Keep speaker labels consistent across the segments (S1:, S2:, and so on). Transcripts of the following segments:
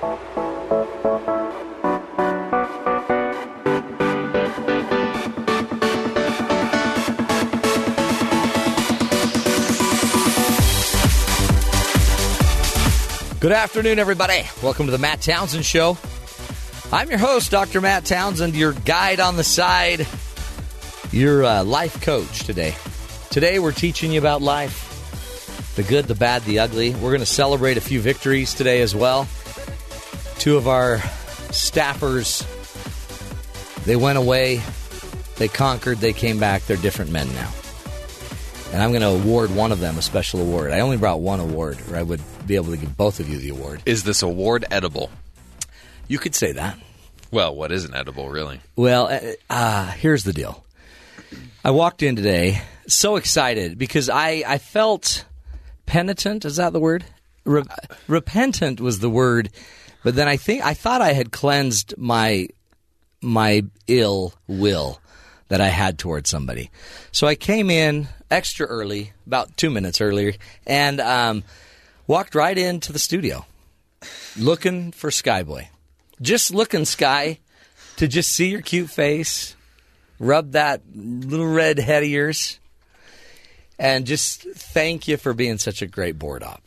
S1: Good afternoon, everybody. Welcome to the Matt Townsend Show. I'm your host, Dr. Matt Townsend, your guide on the side, your uh, life coach today. Today, we're teaching you about life the good, the bad, the ugly. We're going to celebrate a few victories today as well. Two of our staffers, they went away, they conquered, they came back, they're different men now. And I'm going to award one of them a special award. I only brought one award, or I would be able to give both of you the award.
S2: Is this award edible?
S1: You could say that.
S2: Well, what isn't edible, really?
S1: Well, uh, uh, here's the deal. I walked in today so excited because I, I felt penitent. Is that the word? Re- repentant was the word, but then I think I thought I had cleansed my my ill will that I had towards somebody. So I came in extra early, about two minutes earlier, and um, walked right into the studio looking for Skyboy. Just looking, Sky, to just see your cute face, rub that little red head of yours, and just thank you for being such a great board op.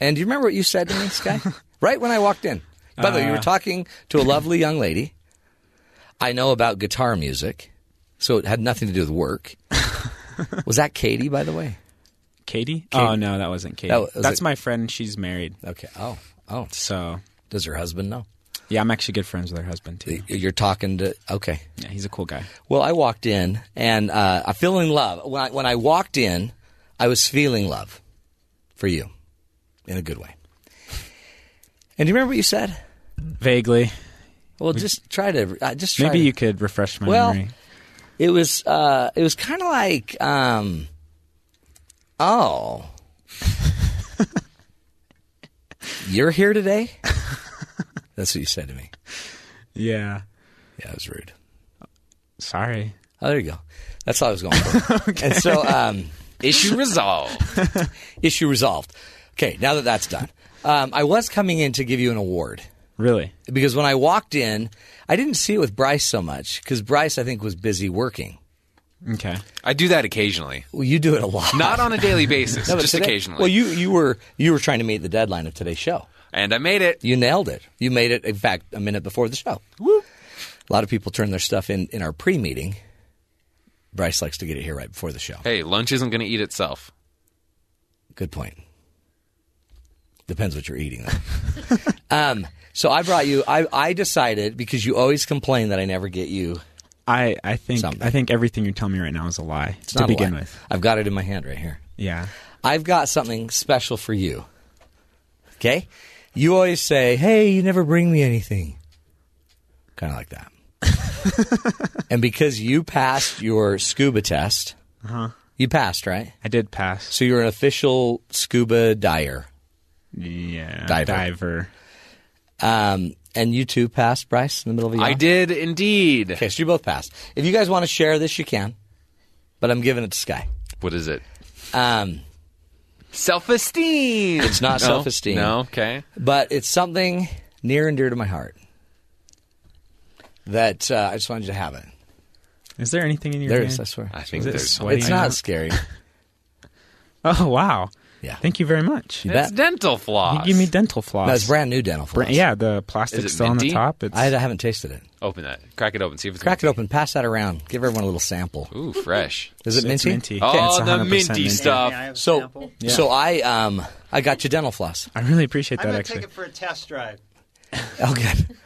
S1: And do you remember what you said to me, Sky? right when I walked in. By the way, you were talking to a lovely young lady. I know about guitar music, so it had nothing to do with work. was that Katie, by the way?
S3: Katie? Oh no, that wasn't Katie.
S1: That was-
S3: That's
S1: it-
S3: my friend. She's married.
S1: Okay. Oh, oh.
S3: So
S1: Does her husband know?
S3: yeah, I'm actually good friends with her husband too.
S1: You're talking to. Okay.
S3: Yeah, he's a cool guy.
S1: Well, I walked in and uh, I feeling love. When I, when I walked in, I was feeling love for you in a good way. And do you remember what you said?
S3: Vaguely.
S1: Well, just try to. Uh, just try
S3: Maybe
S1: to-
S3: you could refresh my
S1: Well,
S3: memory.
S1: It was. Uh, it was kind of like. Um, oh. You're here today. That's what you said to me.
S3: Yeah.
S1: Yeah, it was rude.
S3: Sorry.
S1: Oh, there you go. That's all I was going for. And so, um,
S2: Issue resolved.
S1: issue resolved. Okay, now that that's done, um, I was coming in to give you an award
S3: Really?
S1: because when I walked in, I didn't see it with Bryce so much because Bryce, I think, was busy working.
S3: Okay.
S2: I do that occasionally.
S1: Well, you do it a lot,
S2: Not on a daily basis,
S1: No, but
S2: just
S1: today-
S2: occasionally.
S1: Well, you you were you were trying to meet the deadline of today's show.
S2: and I made it.
S1: You nailed it. You made it. In fact, a minute before the show. Woo! A lot of people turn their stuff in in our pre-meeting. Bryce likes to get it here right before the show.
S2: Hey, lunch isn't going to eat itself.
S1: Good point. Depends what you're eating. Um, so I brought you. I, I decided because you always complain that I never get you.
S3: I, I think
S1: Something.
S3: I think everything you're telling me right now is a lie
S1: It's
S3: to begin
S1: lie.
S3: with.
S1: I've got it in my hand right here.
S3: Yeah.
S1: I've got something special for you. Okay, you always say, "Hey, you never bring me anything." Kind of like that. and because you passed your scuba test,
S3: Uh-huh.
S1: you passed, right?
S3: I did pass.
S1: So you're an official scuba diver.
S3: Yeah.
S1: Diver.
S3: Diver.
S1: Um, and you too passed, Bryce, in the middle of the
S2: I did indeed.
S1: Okay, so you both passed. If you guys want to share this, you can. But I'm giving it to Sky.
S2: What is it?
S1: Um,
S2: Self esteem.
S1: It's not self-esteem.
S2: No, okay.
S1: but it's something near and dear to my heart that uh, I just wanted you to have it.
S3: Is there anything in your
S1: There
S3: hand?
S1: is, I swear.
S2: I think
S3: Is
S2: there's
S3: sweaty?
S1: It's
S3: I know.
S1: not scary.
S3: Oh wow.
S1: Yeah.
S3: Thank you very much.
S1: You
S2: It's
S1: bet.
S2: dental floss.
S3: You give me dental floss.
S1: No, it's brand new dental
S3: Bra-
S1: floss.
S3: yeah, the plastic's
S2: Is it
S3: still on the top. It's
S1: I haven't tasted it.
S2: Open that. Crack it open. See if it's
S1: Crack it open. Pass that around. Give everyone a little sample.
S2: Ooh, fresh.
S1: Is it
S3: It's
S1: minty?
S3: minty.
S1: Okay.
S2: Oh,
S3: It's
S2: the minty
S3: minty.
S2: stuff.
S4: May I have a
S1: So,
S4: sample?
S1: so I um I got you dental floss.
S3: I really appreciate
S4: I'm
S3: that
S4: going to
S3: actually.
S4: take it for a test drive.
S1: Oh, good.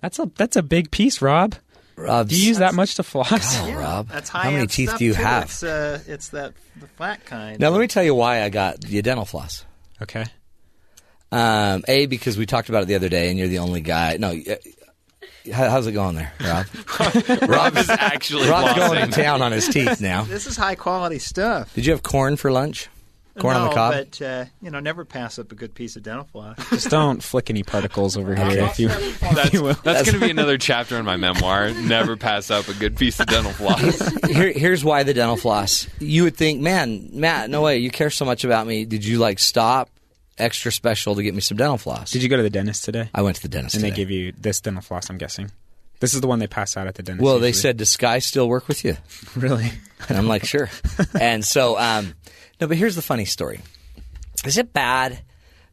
S3: That's a that's a big piece, Rob.
S1: Rob,
S3: Do you use that much to floss?
S1: Oh, Rob.
S4: That's high
S1: How
S4: many
S1: teeth do you
S4: too.
S1: have?
S4: It's, uh, it's that the flat kind.
S1: Now let me tell you why I got the dental floss.
S3: Okay.
S1: Um, a because we talked about it the other day, and you're the only guy. No, uh, how's it going there, Rob?
S2: Rob is actually
S1: Rob's going
S2: flossing.
S1: to town on his teeth now.
S4: This is high quality stuff.
S1: Did you have corn for lunch? Corn
S4: no,
S1: on the cob.
S4: but uh, you know, never pass up a good piece of dental floss.
S3: Just don't flick any particles over here, if you, if
S2: That's,
S3: you will.
S2: that's going to be another chapter in my memoir. Never pass up a good piece of dental floss.
S1: Here, here's why the dental floss. You would think, man, Matt, no way. You care so much about me. Did you like stop extra special to get me some dental floss.
S3: Did you go to the dentist today?
S1: I went to the dentist
S3: and they give you this dental floss. I'm guessing. This is the one they pass out at the dentist.
S1: well, they said, "Does Sky still work with you?"
S3: really.
S1: And I'm like, "Sure." and so, um, no, but here's the funny story: Is it bad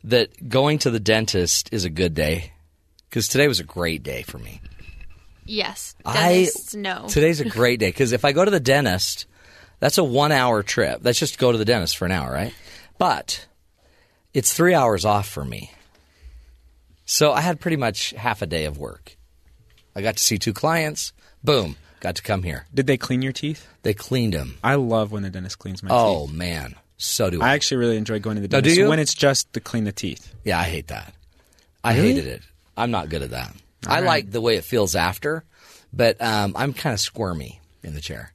S1: that going to the dentist is a good day? Because today was a great day for me.
S5: Yes.
S1: I-
S5: Dentists, no.
S1: Today's a great day because if I go to the dentist, that's a one hour trip. That's just go to the dentist for an hour, right? But it's three hours off for me. So I had pretty much half a day of work. I got to see two clients. Boom, got to come here.
S3: Did they clean your teeth?
S1: They cleaned them.
S3: I love when the dentist cleans my
S1: Oh
S3: teeth.
S1: Oh man, so do
S3: I
S1: I.
S3: actually really enjoy going to the
S1: No, do
S3: dentist
S1: you?
S3: when it's just to clean the teeth.
S1: Yeah, I hate that. I
S3: Really?
S1: hated it. I'm not good at that. I
S3: right.
S1: like the way it feels after, but um, I'm kind of squirmy in the chair.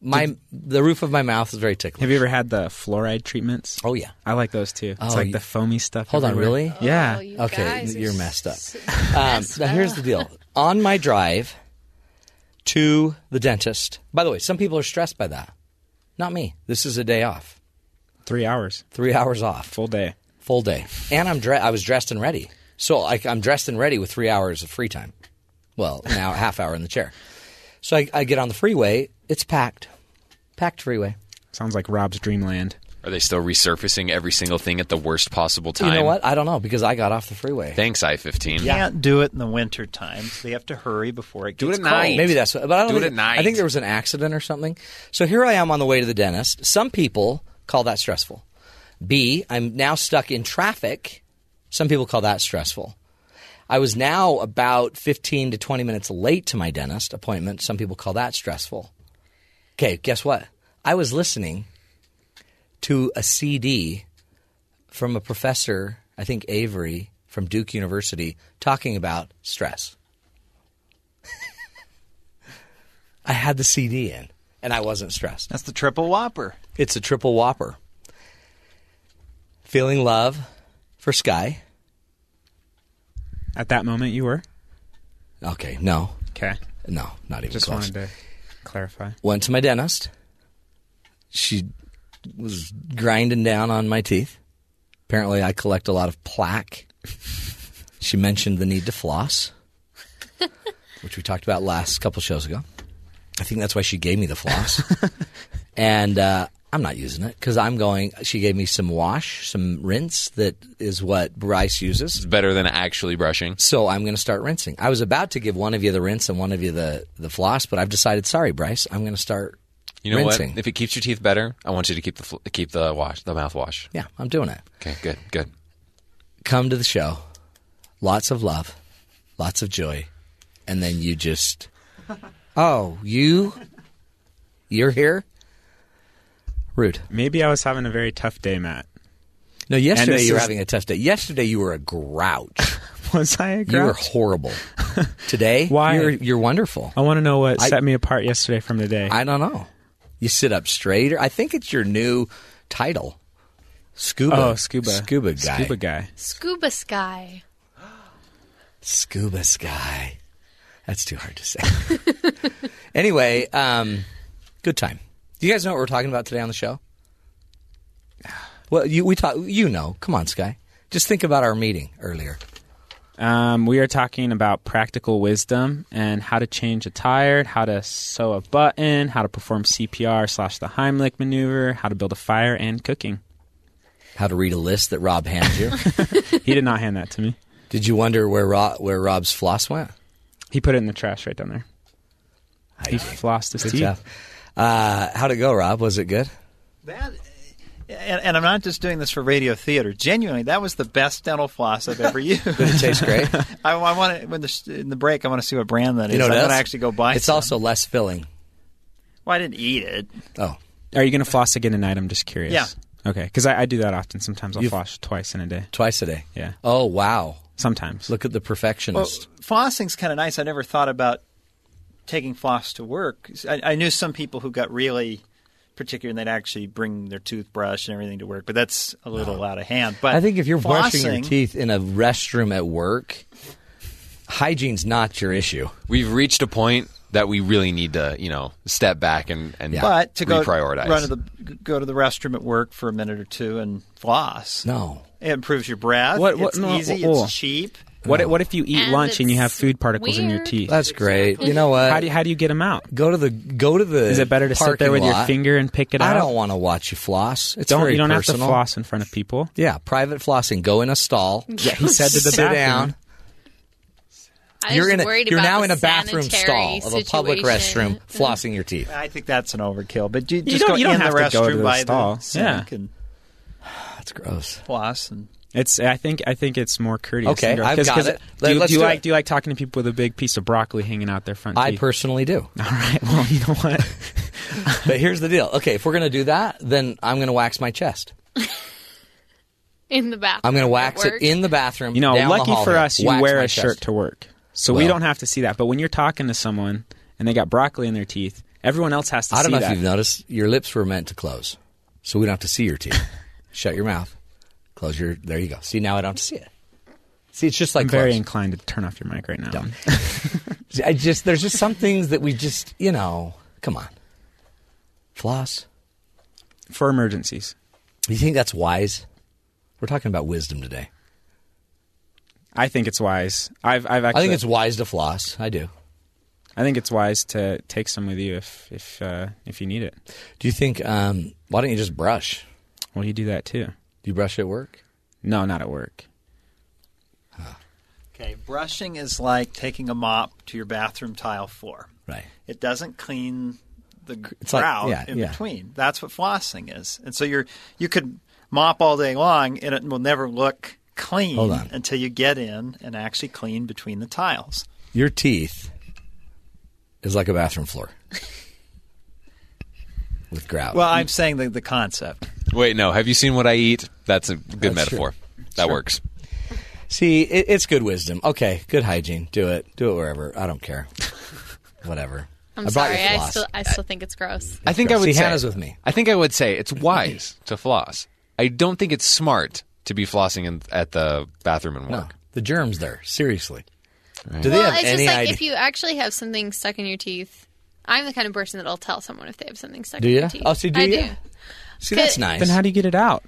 S1: My the roof of my mouth is very ticklish.
S3: Have you ever had the fluoride treatments?
S1: Oh yeah.
S3: I like those too. It's
S1: Oh,
S3: like
S1: you-
S3: the foamy stuff.
S1: Hold on,
S3: everywhere.
S1: really?
S3: Yeah.
S5: Oh, you
S1: Okay,
S5: guys
S1: you're messed up.
S5: s-
S1: Um,
S5: messed
S1: now here's
S5: up.
S1: the deal. On my drive to the dentist. By the way, some people are stressed by that. Not me. This is a day off.
S3: Three hours,
S1: Three hours off,
S3: full day.
S1: full day, and I'm dre- I was dressed and ready. So I, I'm dressed and ready with three hours of free time. Well, now a half hour in the chair. So I, I get on the freeway. It's packed, packed freeway.
S3: Sounds like Rob's dreamland.
S2: Are they still resurfacing every single thing at the worst possible time?
S1: You know what? I don't know because I got off the freeway.
S2: Thanks, I fifteen.
S4: Can't do it in the winter time, so they have to hurry before it
S2: Do
S4: gets
S2: it at
S4: cold.
S2: night.
S1: Maybe that's what, but I don't
S2: Do it
S1: think,
S2: at night.
S1: I think there was an accident or something. So here I am on the way to the dentist. Some people call that stressful. B, I'm now stuck in traffic. Some people call that stressful. I was now about 15 to 20 minutes late to my dentist appointment. Some people call that stressful. Okay, guess what? I was listening to a CD from a professor, I think Avery from Duke University, talking about stress. I had the CD in and I wasn't stressed.
S4: That's the triple whopper.
S1: It's a triple whopper. Feeling love for Sky.
S3: At that moment, you were
S1: Okay, no,
S3: okay.
S1: no, not even
S3: Just
S1: close.
S3: wanted to clarify.
S1: Went to my dentist. She was grinding down on my teeth. Apparently, I collect a lot of plaque. She mentioned the need to floss, which we talked about last couple shows ago. I think that's why she gave me the floss. and uh, I'm not using it because I'm going. She gave me some wash, some rinse. That is what Bryce uses.
S2: It's better than actually brushing.
S1: So I'm going to start rinsing. I was about to give one of you the rinse and one of you the, the floss, but I've decided, sorry, Bryce, I'm going to start
S2: You know
S1: rinsing.
S2: what? If it keeps your teeth better, I want you to keep the keep the wash, the mouthwash.
S1: Yeah, I'm doing it.
S2: Okay, good, good.
S1: Come to the show. Lots of love, lots of joy. And then you just, oh, you? You're here? Rude.
S3: Maybe I was having a very tough day, Matt.
S1: No, yesterday you were
S3: is-
S1: having a tough day. Yesterday you were a grouch.
S3: Was I a grouch?
S1: You were horrible. Today,
S3: Why?
S1: You're, you're wonderful.
S3: I want to know what
S1: I-
S3: set me apart yesterday from today.
S1: I don't know. You sit up straighter. I think it's your new title. Scuba.
S3: oh, scuba.
S1: Scuba guy.
S3: Scuba guy.
S5: Scuba Sky.
S1: Scuba Sky. That's too hard to say. anyway, um, good time. Do you guys know what we're talking about today on the show? Well, you we talk. You know. Come on, Sky. Just think about our meeting earlier.
S3: Um, we are talking about practical wisdom and how to change a tire, how to sew a button, how to perform CPR slash the Heimlich maneuver, how to build a fire, and cooking.
S1: How to read a list that Rob handed you.
S3: He did not hand that to me.
S1: Did you wonder where Rob, where Rob's floss went?
S3: He put it in the trash right down there. He flossed his
S1: Good
S3: teeth.
S1: job. Uh, how'd it go, Rob? Was it good?
S4: That, and, and I'm not just doing this for radio theater. Genuinely, that was the best dental floss I've ever used.
S1: Did it taste great?
S4: I, I want to when the, in the break. I want to see what brand that is.
S1: You know
S4: I'm going to actually go buy.
S1: It's
S4: some.
S1: also less filling.
S4: Well, I didn't eat it.
S1: Oh,
S3: Are you going to floss again tonight? I'm just curious.
S4: Yeah.
S3: Okay, because I, I do that often. Sometimes I'll
S1: You've-
S3: floss twice in a day.
S1: twice a day.
S3: Yeah.
S1: Oh, wow.
S3: Sometimes.
S1: Look at the
S4: Well,
S1: perfectionist.
S4: flossing's kind of nice. I never thought about taking floss to work. I, I knew some people who got really particular and they'd actually bring their toothbrush and everything to work, but that's a little out of hand. But
S1: I think if you're brushing your
S4: flossing-
S1: teeth in a restroom at work, hygiene's not your issue.
S2: We've reached a point
S6: that we really need to, you know, step back and and
S4: But to go
S6: reprioritize.
S4: run to the go to the restroom at work for a minute or two and floss.
S1: No.
S4: It improves your breath.
S3: What- what-
S4: it's
S3: no,
S4: easy.
S3: whoa.
S4: It's cheap.
S3: What oh. if- what if you eat
S5: And
S3: lunch and you have food particles in your teeth?
S1: That's great. You know what?
S3: How do you, how do you get them out?
S1: go to the go to the
S3: Is it better to sit there
S1: parking
S3: with your finger and pick it
S1: up?
S3: I
S1: don't want to watch you floss. It's
S3: Don't
S1: very
S3: you don't
S1: personal.
S3: have to floss in front of people.
S1: Yeah, private flossing. Go in a stall.
S3: Yeah, he said to the
S1: sit down.
S5: I
S1: You're in a, you're now in a bathroom
S5: sanitary
S1: stall of a public restroom, flossing your teeth.
S4: I think that's an overkill. But you just
S3: don't-
S4: go
S3: you don't
S4: in
S3: have
S4: the
S3: to go
S4: restroom
S3: to the
S4: by
S3: stall.
S4: the sink
S3: Yeah.
S4: and
S1: That's gross.
S4: floss and
S3: It's. I think. I think it's more courteous.
S1: Okay,
S3: and gross.
S1: I've
S3: 'Cause-
S1: got
S3: 'cause
S1: it.
S3: Do you,
S1: Let's
S3: do you
S1: do
S3: like?
S1: it.
S3: Do you like talking to people with a big piece of broccoli hanging out their front teeth?
S1: I
S3: teeth?
S1: personally do.
S3: All right. Well, you know what?
S1: But here's the deal. Okay, if we're going to do that, then I'm going to wax my chest.
S5: in the bathroom.
S1: I'm going to wax it in the bathroom.
S3: You know,
S1: down the
S3: lucky
S1: hall
S3: for
S1: here.
S3: us, you wear
S1: my
S3: a shirt to work, so we don't have to see that. But when you're talking to someone and they got broccoli in their teeth, everyone else has to
S1: I don't
S3: see
S1: know
S3: that.
S1: if you've noticed. Your lips were meant to close, so we don't have to see your teeth. Shut your mouth. Close your. There you go. See now I don't see it. See, it's just like
S3: I'm very
S1: close.
S3: inclined to turn off your mic right now.
S1: I just there's just some things that we just you know. Come on, floss.
S3: For emergencies,
S1: You think that's wise? We're talking about wisdom today.
S3: I think it's wise. I've. I've actually.
S1: I think it's wise to floss. I do.
S3: I think it's wise to take some with you if if uh, if you need it.
S1: Do you think? Um, why don't you just brush?
S3: Well, you do that too.
S1: Do you brush at work?
S3: No, not at work.
S4: Okay, brushing is like taking a mop to your bathroom tile floor.
S1: Right.
S4: It doesn't clean the
S1: It's like-
S4: grout
S1: yeah,
S4: in
S1: yeah.
S4: between. That's what flossing is. And so you're you could mop all day long and it will never look clean
S1: Hold on.
S4: until you get in and actually clean between the tiles.
S1: Your teeth is like a bathroom floor with grout.
S4: Well, I'm saying the, the concept.
S6: Wait, no. Have you seen what I eat? That's a good
S1: That's
S6: metaphor. That works.
S1: See, it, it's good wisdom. Okay, good hygiene. Do it. Do it wherever. I don't care. Whatever.
S5: I'm
S1: I
S5: sorry. I still, I still think it's gross.
S6: I think I would
S1: See,
S6: say
S1: Hannah's with me.
S6: I think I would say it's wise to floss. I don't think it's smart to be flossing in, at the bathroom and
S1: No,
S6: work.
S1: the germs there. Seriously. Do they
S5: well,
S1: have
S5: it's just
S1: any
S5: like
S1: idea?
S5: if you actually have something stuck in your teeth. I'm the kind of person that'll tell someone if they have something stuck
S1: Do
S5: in
S1: ya?
S5: their teeth.
S1: Oh, so do
S5: I
S1: ya?
S5: do.
S1: See, that's nice.
S3: Then how do you get it out?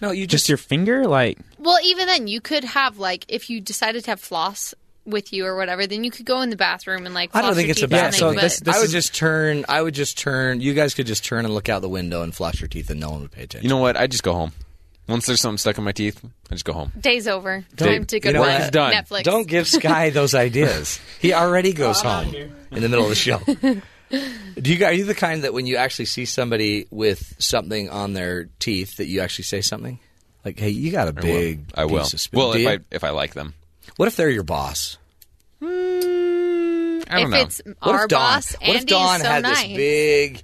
S1: no, you
S3: Just your finger, like
S5: Well, even then, you could have like if you decided to have floss with you or whatever, then you could go in the bathroom and like.
S1: I don't think
S5: your
S1: it's a
S5: teeth or
S1: bad.
S3: so
S5: something,
S3: this-
S5: but-
S3: this
S1: I would
S3: is-
S1: just turn. I would just turn. You guys could just turn and look out the window and flush your teeth, and no one would pay attention.
S6: You know what? I just go home. Once there's something stuck in my teeth, I just go home.
S5: Day's over.
S1: Don't-
S5: Time to go
S1: you know
S5: bed.
S1: what?
S6: Done.
S5: Netflix.
S1: Don't give Sky those ideas. He already goes home in the middle of the show. Do you? Are you the kind that when you actually see somebody with something on their teeth that you actually say something? Like, hey, you got a big
S6: I will.
S1: piece of spit.
S6: Well,
S1: Do
S6: if
S1: you?
S6: I if I like them.
S1: what if they're your boss?
S6: Hmm, I don't
S5: if
S6: know.
S5: it's
S1: What
S5: our
S1: if Dawn,
S5: boss,
S1: what
S5: Andy
S1: if Dawn
S5: so
S1: had
S5: nice.
S1: this big,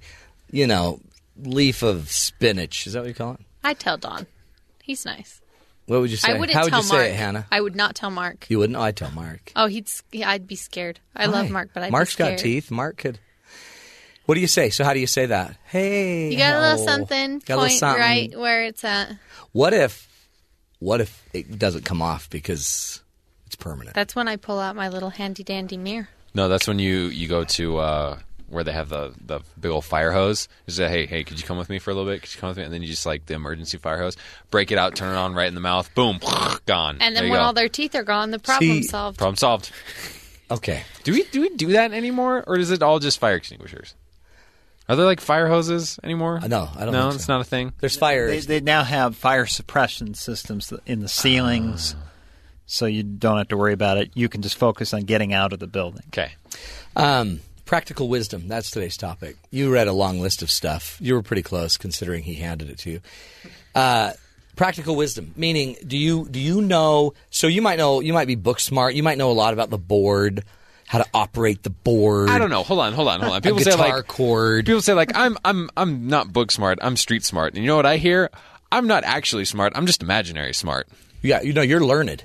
S1: you know, leaf of spinach? Is that what you call it?
S5: I tell Don. He's nice.
S1: What would you say?
S5: I wouldn't
S1: How would
S5: tell
S1: you
S5: Mark.
S1: say it, Hannah?
S5: I would not tell Mark.
S1: You wouldn't? Oh, I'd tell Mark.
S5: Oh, he'd. s- yeah, I'd be scared. I love Mark, but I'd
S1: Mark's
S5: be scared.
S1: got teeth. Mark could. What do you say? So how do you say that? Hey,
S5: You got a little something.
S1: Got a little
S5: point
S1: something.
S5: right where it's at.
S1: What if? What if it doesn't come off because it's permanent?
S5: That's when I pull out my little handy dandy mirror.
S6: No, that's when you you go to uh, where they have the the big old fire hose. You say, hey, hey, could you come with me for a little bit? Could you come with me? And then you just like the emergency fire hose, break it out, turn it on right in the mouth, boom, gone.
S5: And then when
S6: go.
S5: all their teeth are gone, the problem
S1: See-
S5: solved.
S6: problem solved.
S1: okay.
S6: Do we do we do that anymore, or is it all just fire extinguishers? Are there like fire hoses anymore?
S1: Uh, no, I don't
S6: No,
S1: think
S6: it's
S1: so.
S6: not a thing.
S1: There's fire.
S4: They, they now have fire suppression systems in the ceilings, so you don't have to worry about it. You can just focus on getting out of the building.
S6: Okay.
S1: Um, practical wisdom. That's today's topic. You read a long list of stuff. You were pretty close, considering he handed it to you. Uh, practical wisdom, meaning, do you do you know? So you might know. You might be book smart. You might know a lot about the board, how to operate the board.
S6: I don't know. Hold on, hold on, hold on. People say
S1: guitar
S6: like
S1: chord.
S6: people say like I'm I'm I'm not book smart. I'm street smart. And you know what I hear? I'm not actually smart. I'm just imaginary smart.
S1: Yeah, you know, you're learned.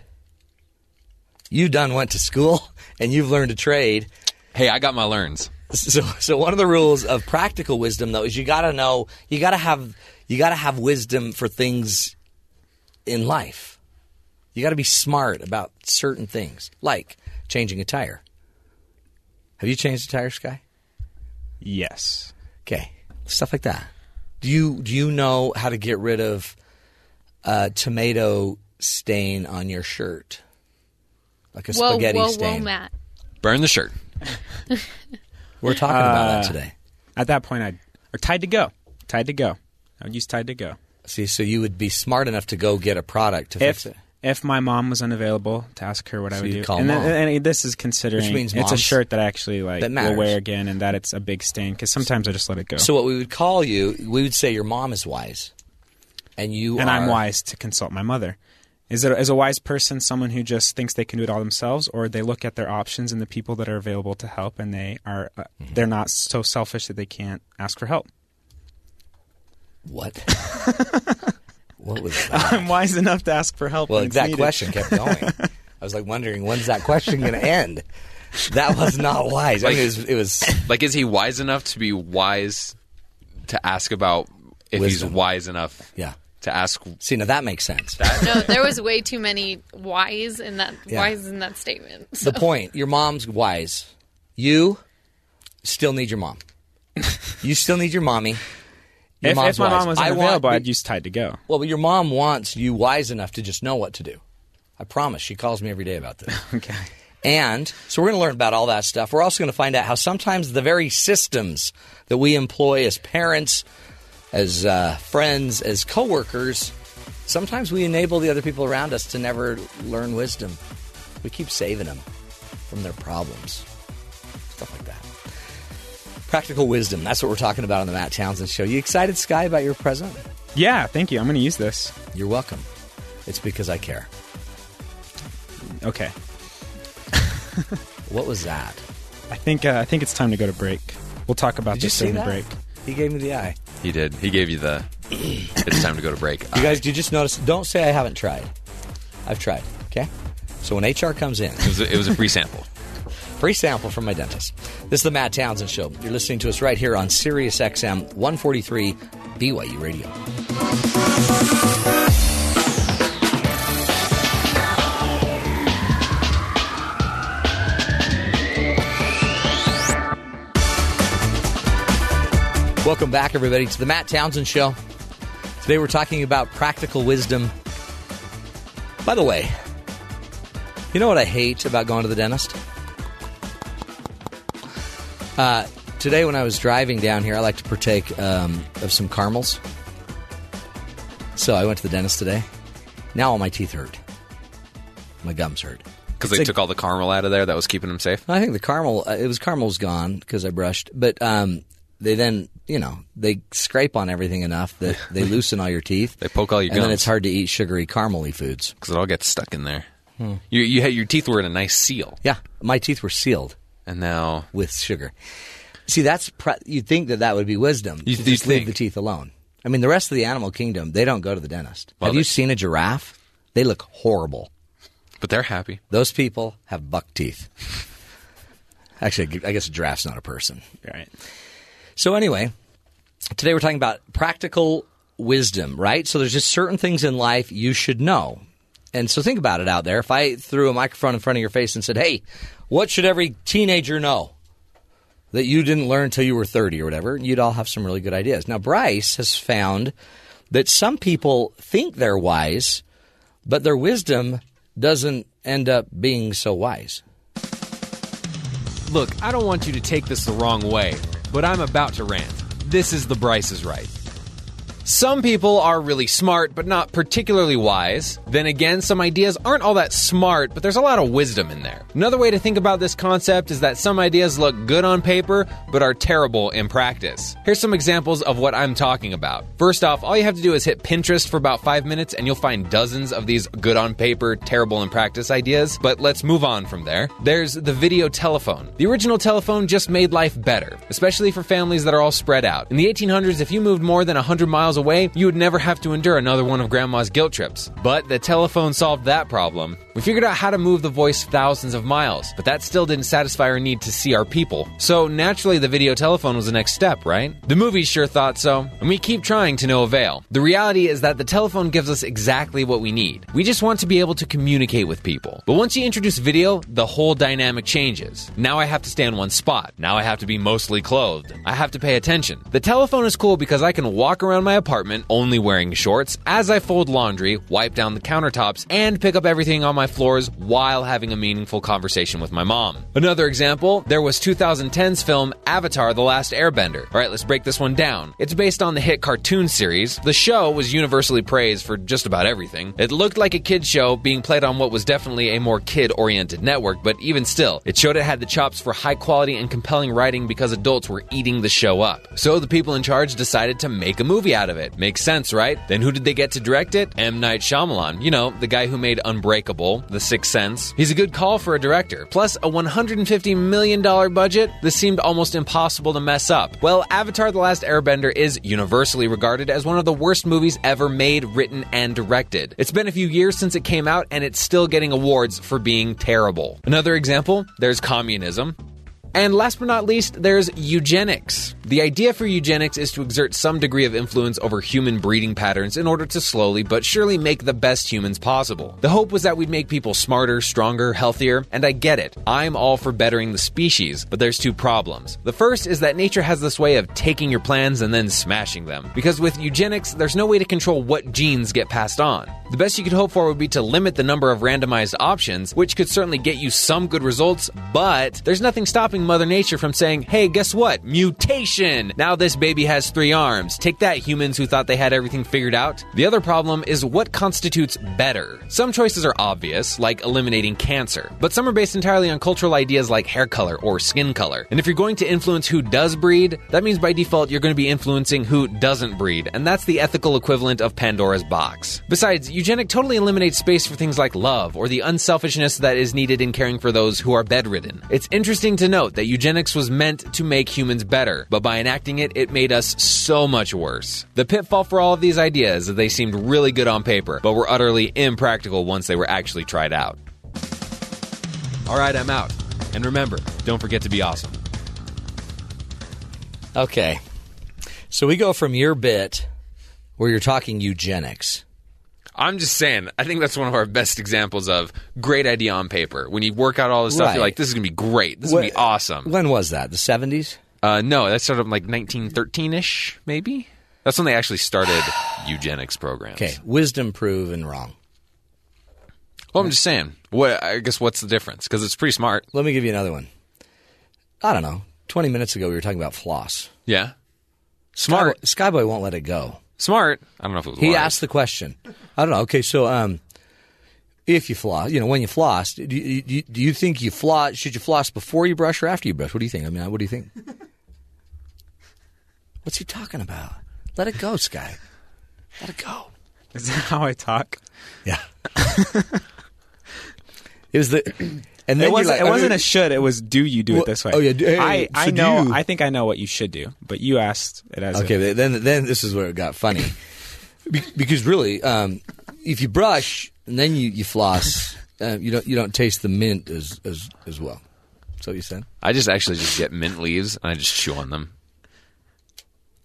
S1: You done went to school and you've learned a trade.
S6: Hey, I got my learns.
S1: So, so one of the rules of practical wisdom, though, is you got to know, you got to have, you got to have wisdom for things in life. You got to be smart about certain things, like changing a tire. Have you changed the tire, Sky?
S3: Yes.
S1: Okay, stuff like that. Do you do you know how to get rid of a tomato stain on your shirt, like a
S5: Whoa,
S1: spaghetti
S5: whoa,
S1: stain?
S5: whoa, Matt.
S2: Burn the shirt.
S1: We're talking about that
S3: Uh,
S1: today.
S3: At that point, I'd or Tide to Go. Tide to Go. I would use Tide to Go.
S1: See, so you would be smart enough to go get a product to
S3: If
S1: fix it.
S3: If my mom was unavailable to ask her what I
S1: So
S3: would
S1: you'd
S3: do,
S1: call
S3: and, then- and this is considering
S1: Which means
S3: it's a shirt that I actually like
S1: That
S3: will wear again, and that it's a big stain because sometimes I just let it go.
S1: So what we would call you, we would say your mom is wise, and you
S3: and I'm wise to consult my mother. Is it is a wise person someone who just thinks they can do it all themselves, or they look at their options and the people that are available to help, and they are uh,
S1: Mm-hmm.
S3: they're not so selfish that they can't ask for help?
S1: What? what was that?
S3: I'm wise enough to ask for help.
S1: Well,
S3: when it's
S1: that
S3: needed.
S1: question kept going. I was like wondering when's that question going to end. That was not wise. I mean, it was, it was
S2: Like, is he wise enough to be wise to ask about if
S1: Wisdom.
S2: he's wise enough
S1: yeah.
S2: to ask?
S1: See, now that makes sense.
S5: No, there was way too many whys in that
S1: Yeah.
S5: whys in that statement. So.
S1: the point. Your mom's wise. You still need your mom. You still need your mommy. Your
S3: If, if my mom was
S1: I want-
S3: I'd use Tide to Go.
S1: Well, but your mom wants you wise enough to just know what to do. I promise. She calls me every day about this.
S3: Okay.
S1: And so we're going to learn about all that stuff. We're also going to find out how sometimes the very systems that we employ as parents, as uh, friends, as coworkers, sometimes we enable the other people around us to never learn wisdom. We keep saving them from their problems, stuff like that. Practical wisdom. That's what we're talking about on the Matt Townsend Show. You excited, Sky, about your present?
S3: Yeah, thank you. I'm going to use this.
S1: You're welcome. It's because I care.
S3: Okay.
S1: What was that?
S3: I think uh, I think it's time to go to break. We'll talk about
S1: Did you
S3: this during the break.
S1: He gave me the eye.
S2: He did. He gave you the. it's time to go to break.
S1: You guys, do you just notice? Don't say I haven't tried. I've tried. Okay. So when HR comes in,
S2: it was a, it was a free sample.
S1: Free sample from my dentist. This is the Matt Townsend Show. You're listening to us right here on Sirius XM 143 BYU Radio. Welcome back, everybody, to the Matt Townsend Show. Today we're talking about practical wisdom. By the way, you know what I hate about going to the dentist? Uh, today, when I was driving down here, I like to partake um, of some caramels. So I went to the dentist today. Now all my teeth hurt. My gums hurt.
S2: Because they
S1: like-
S2: took all the caramel out of there that was keeping them safe.
S1: I think the caramel, uh, it was caramel's gone because I brushed, but um, they then, you know, they scrape on everything enough that they loosen all your teeth.
S2: They poke all your
S1: and then it's hard to eat sugary caramely foods.
S2: Because it all gets stuck in there.
S1: Hmm.
S2: You, you had your teeth were in a nice seal,
S1: Yeah, my teeth were sealed
S2: and now
S1: with sugar. See, that's pre- you'd think that that would be wisdom.
S2: You-
S1: to
S2: you
S1: just leave the teeth alone. I mean, the rest of the animal kingdom, they don't go to the dentist.
S2: Well,
S1: Have you seen a giraffe? They look horrible.
S2: but they're happy.
S1: Those people have buck teeth. Actually, I guess a giraffe's not a person.
S3: Right.
S1: So anyway, today we're talking about practical wisdom, right? So there's just certain things in life you should know. And so think about it out there. If I threw a microphone in front of your face and said, "Hey, what should every teenager know that you didn't learn until you were 30 or whatever?" You'd all have some really good ideas. Now, Bryce has found that some people think they're wise, but their wisdom doesn't end up being so wise.
S6: Look, I don't want you to take this the wrong way, but I'm about to rant. This is the Bryce is Right. Some people are really smart, but not particularly wise. Then again, some ideas aren't all that smart, but there's a lot of wisdom in there. Another way to think about this concept is that some ideas look good on paper, but are terrible in practice. Here's some examples of what I'm talking about. First off, all you have to do is hit Pinterest for about five minutes and you'll find dozens of these good on paper, terrible in practice ideas. But let's move on from there. There's the video telephone. The original telephone just made life better, especially for families that are all spread out. In the 1800s, if you moved more than 100 miles away, you would never have to endure another one of grandma's guilt trips. But the telephone solved that problem. We figured out how to move the voice thousands of miles, but that still didn't satisfy our need to see our people. So naturally, the video telephone was the next step, right? The movies sure thought so, and we keep trying to no avail. The reality is that the telephone gives us exactly what we need. We just want to be able to communicate with people. But once you introduce video, the whole dynamic changes. Now I have to stay in one spot. Now I have to be mostly clothed. I have to pay attention. The telephone is cool because I can walk around my apartment only wearing shorts as I fold laundry, wipe down the countertops, and pick up everything on my floors while having a meaningful conversation with my mom. Another example, there was 2010's film Avatar The Last Airbender. All right, let's break this one down. It's based on the hit cartoon series. The show was universally praised for just about everything. It looked like a kid show being played on what was definitely a more kid oriented network, but even still, it showed it had the chops for high quality and compelling writing because adults were eating the show up. So the people in charge decided to make a movie out of it. Makes sense, right? Then who did they get to direct it? M. Night Shyamalan. You know, the guy who made Unbreakable, The Sixth Sense. He's a good call for a director. Plus, a $150 million budget? This seemed almost impossible to mess up. Well, Avatar The Last Airbender is universally regarded as one of the worst movies ever made, written, and directed. It's been a few years since it came out, and it's still getting awards for being terrible. Another example there's communism. And last but not least, there's eugenics. The idea for eugenics is to exert some degree of influence over human breeding patterns in order to slowly but surely make the best humans possible. The hope was that we'd make people smarter, stronger, healthier, and I get it. I'm all for bettering the species, but there's two problems. The first is that nature has this way of taking your plans and then smashing them. Because with eugenics, there's no way to control what genes get passed on. The best you could hope for would be to limit the number of randomized options, which could certainly get you some good results, but there's nothing stopping Mother Nature from saying, hey, guess what? Mutation! Now this baby has three arms. Take that, humans who thought they had everything figured out. The other problem is what constitutes better. Some choices are obvious, like eliminating cancer, but some are based entirely on cultural ideas like hair color or skin color. And if you're going to influence who does breed, that means by default you're going to be influencing who doesn't breed, and that's the ethical equivalent of Pandora's box. Besides, eugenic totally eliminates space for things like love or the unselfishness that is needed in caring for those who are bedridden. It's interesting to note that eugenics was meant to make humans better, but by enacting it, it made us so much worse. The pitfall for all of these ideas is that they seemed really good on paper, but were utterly impractical once they were actually tried out. All right, I'm out. And remember, don't forget to be awesome.
S1: Okay. So we go from your bit where you're talking eugenics.
S6: I'm just saying, I think that's one of our best examples of great idea on paper. When you work out all this stuff,
S1: Right.
S6: you're like, this is going to be great. This is going to be awesome.
S1: When was that? The 70s?
S6: Uh, no, that started like 1913 ish, maybe? That's when they actually started eugenics programs.
S1: Okay. Wisdom proven wrong.
S6: Well, I'm just saying. What I guess what's the difference? Because it's pretty smart.
S1: Let me give you another one. I don't know. 20 minutes ago, we were talking about floss.
S6: Yeah. Smart.
S1: Skyboy, Skyboy won't let it go.
S6: Smart. I don't know if it was
S1: He
S6: wise.
S1: asked the question. I don't know. Okay, so um, if you floss, you know, when you floss, do you, do you, do you think you floss? Should you floss before you brush or after you brush? What do you think? I mean, what do you think? What's he talking about? Let it go, Sky. Let it go.
S3: Is that how I talk?
S1: Yeah. it was the, and then
S3: It wasn't.
S1: like,
S3: it wasn't
S1: mean,
S3: a should. It was do you do
S1: Well,
S3: it this way?
S1: oh, yeah, hey,
S3: I I
S1: so do
S3: know.
S1: you.
S3: I think I know what you should do, but you asked it as a-
S1: Okay, then then this is where it got funny, Be- because really, um, if you brush and then you, you floss, uh, you don't you don't taste the mint as as as well. So you said,
S6: I just actually just get mint leaves and I just chew on them.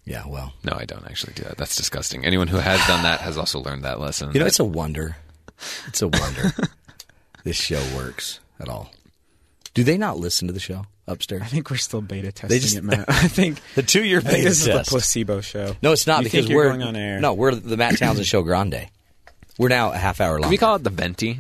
S1: yeah. Well,
S6: No, I don't actually do that. That's disgusting. Anyone who has done that has also learned that lesson.
S1: you know, it's a wonder. It's a wonder this show works at all. Do they not listen to the show upstairs?
S3: I think we're still beta testing
S1: just-
S3: it, Matt. I think
S1: The two-year beta
S3: this
S1: test.
S3: is the placebo show.
S1: No, it's not
S3: You
S1: because
S3: think you're
S1: we're
S3: going on air.
S1: No, we're the Matt Townsend Show Grande. We're now a half hour long.
S6: We call it the venti?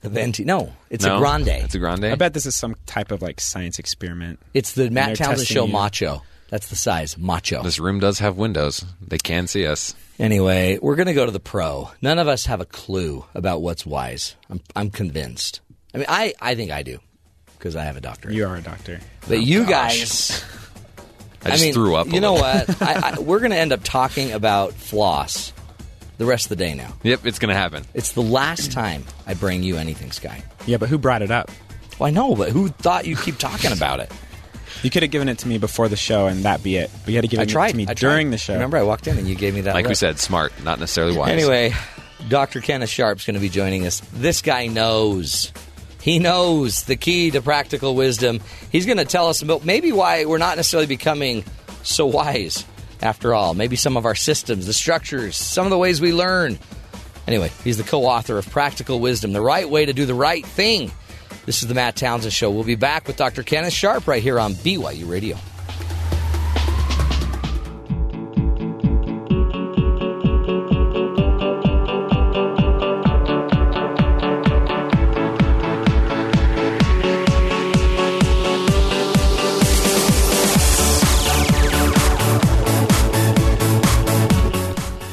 S1: the Venti? No, it's
S6: no?
S1: a Grande.
S6: It's a grande.
S3: I bet this is some type of like science experiment.
S1: It's the Matt Townsend Show
S3: you.
S1: Macho. That's the size, Macho.
S6: This room does have windows. They can see us.
S1: Anyway, we're going to go to the pro. None of us have a clue about what's wise. I'm, I'm convinced. I mean, I, I think I do because I have a doctorate.
S3: You are a doctor.
S1: but oh, you guys,
S6: I just
S1: mean,
S6: threw up. a
S1: You know what? I, I, we're going to end up talking about floss the rest of the day now.
S6: Yep, it's gonna happen.
S1: It's the last time I bring you anything, Sky.
S3: Yeah, but who brought it up?
S1: Well, I know, but who thought you'd keep talking about it?
S3: You could have given it to me before the show, and that be it. But you had to give it
S1: tried.
S3: to me during the show.
S1: Remember, I walked in and you gave me that.
S6: Like we said, smart, not necessarily wise.
S1: Anyway, Dr. Kenneth Sharpe's going to be joining us. This guy knows. He knows the key to practical wisdom. He's going to tell us about maybe why we're not necessarily becoming so wise after all. Maybe some of our systems, the structures, some of the ways we learn. Anyway, he's the co author of Practical Wisdom, the right way to do the right thing. This is the Matt Townsend Show. We'll be back with Dr. Kenneth Sharpe right here on BYU Radio.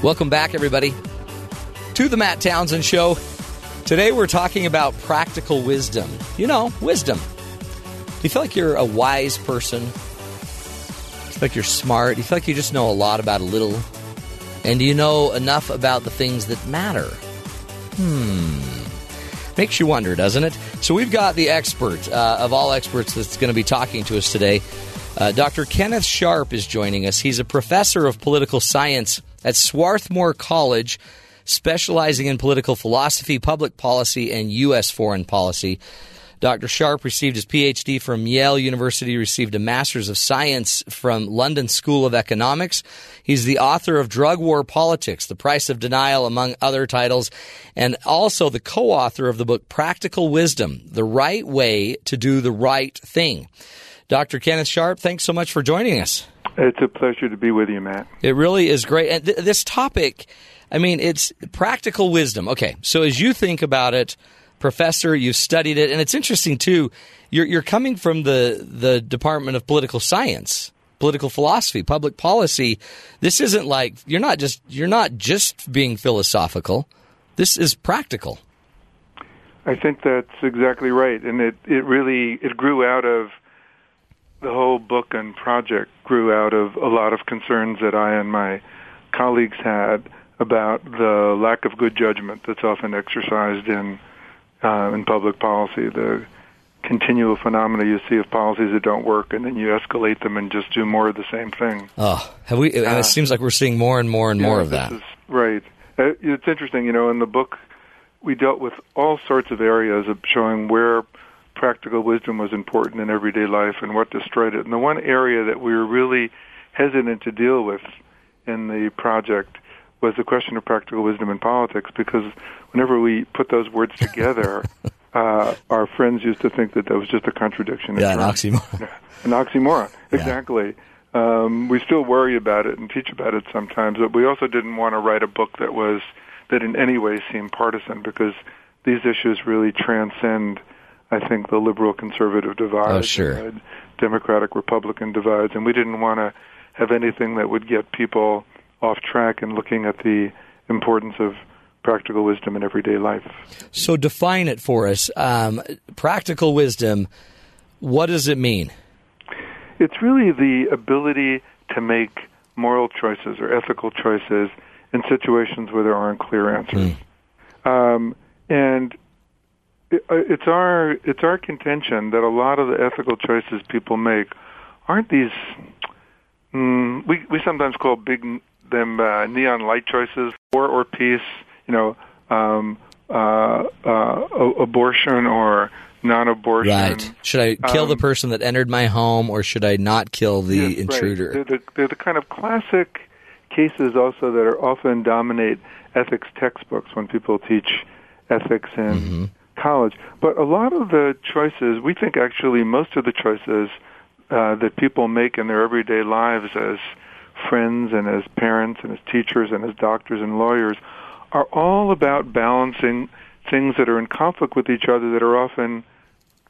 S1: Welcome back, everybody, to the Matt Townsend Show. Today we're talking about practical wisdom. You know, wisdom. Do you feel like you're a wise person? Do you feel like you're smart? Do you feel like you just know a lot about a little? And do you know enough about the things that matter? Hmm. Makes you wonder, doesn't it? So we've got the expert uh, of all experts that's going to be talking to us today. Uh, Dr. Kenneth Sharpe is joining us. He's a professor of political science at Swarthmore College, specializing in political philosophy, public policy, and U.S. foreign policy. Dr. Sharpe received his PhD from Yale University, received a Master's of Science from London School of Economics. He's the author of Drug War Politics, The Price of Denial, among other titles, and also the co author of the book Practical Wisdom The Right Way to Do the Right Thing. Dr. Kenneth Sharpe, thanks so much for joining us.
S7: It's a pleasure to be with you, Matt.
S1: It really is great. And th- this topic, I mean, it's practical wisdom. Okay, so as you think about it, professor, you've studied it, and it's interesting too. You're, you're coming from the the Department of Political Science, political philosophy, public policy. This isn't like you're not just you're not just being philosophical. This is practical.
S7: I think that's exactly right, and it it really it grew out of the whole book and project grew out of a lot of concerns that I and my colleagues had about the lack of good judgment that's often exercised in uh, in public policy. The continual phenomena you see of policies that don't work, and then you escalate them and just do more of the same thing.
S1: Oh, have we? and it seems like we're seeing more and more and
S7: Yeah,
S1: more of that.
S7: is- right. Uh, It's interesting, you know, in the book we dealt with all sorts of areas of showing where practical wisdom was important in everyday life and what destroyed it. And the one area that we were really hesitant to deal with in the project was the question of practical wisdom in politics because whenever we put those words together, uh, our friends used to think that that was just a contradiction.
S1: Yeah, an oxymoron.
S7: An oxymoron, exactly. Um, we still worry about it and teach about it sometimes, but we also didn't want to write a book that was that in any way seemed partisan because these issues really transcend, I think, the liberal conservative divide,
S1: Oh, sure.
S7: Democratic Republican divides, and we didn't want to have anything that would get people off track and looking at the importance of practical wisdom in everyday life.
S1: So define it for us. Um, practical wisdom. What does it mean?
S7: It's really the ability to make moral choices or ethical choices in situations where there aren't clear answers. Um, and it's our it's our contention that a lot of the ethical choices people make aren't these. Mm, we we sometimes call big them uh, neon light choices, war or peace. You know, um, uh, uh, abortion or non-abortion.
S1: Right. Should I kill the
S7: Um,
S1: person that entered my home, or should I not kill the
S7: Yes, right.
S1: intruder?
S7: They're, the, they're the kind of classic cases also that are often dominate ethics textbooks when people teach ethics in
S1: Mm-hmm.
S7: College. But a lot of the choices, we think actually most of the choices uh, that people make in their everyday lives as friends and as parents and as teachers and as doctors and lawyers are all about balancing things that are in conflict with each other that are often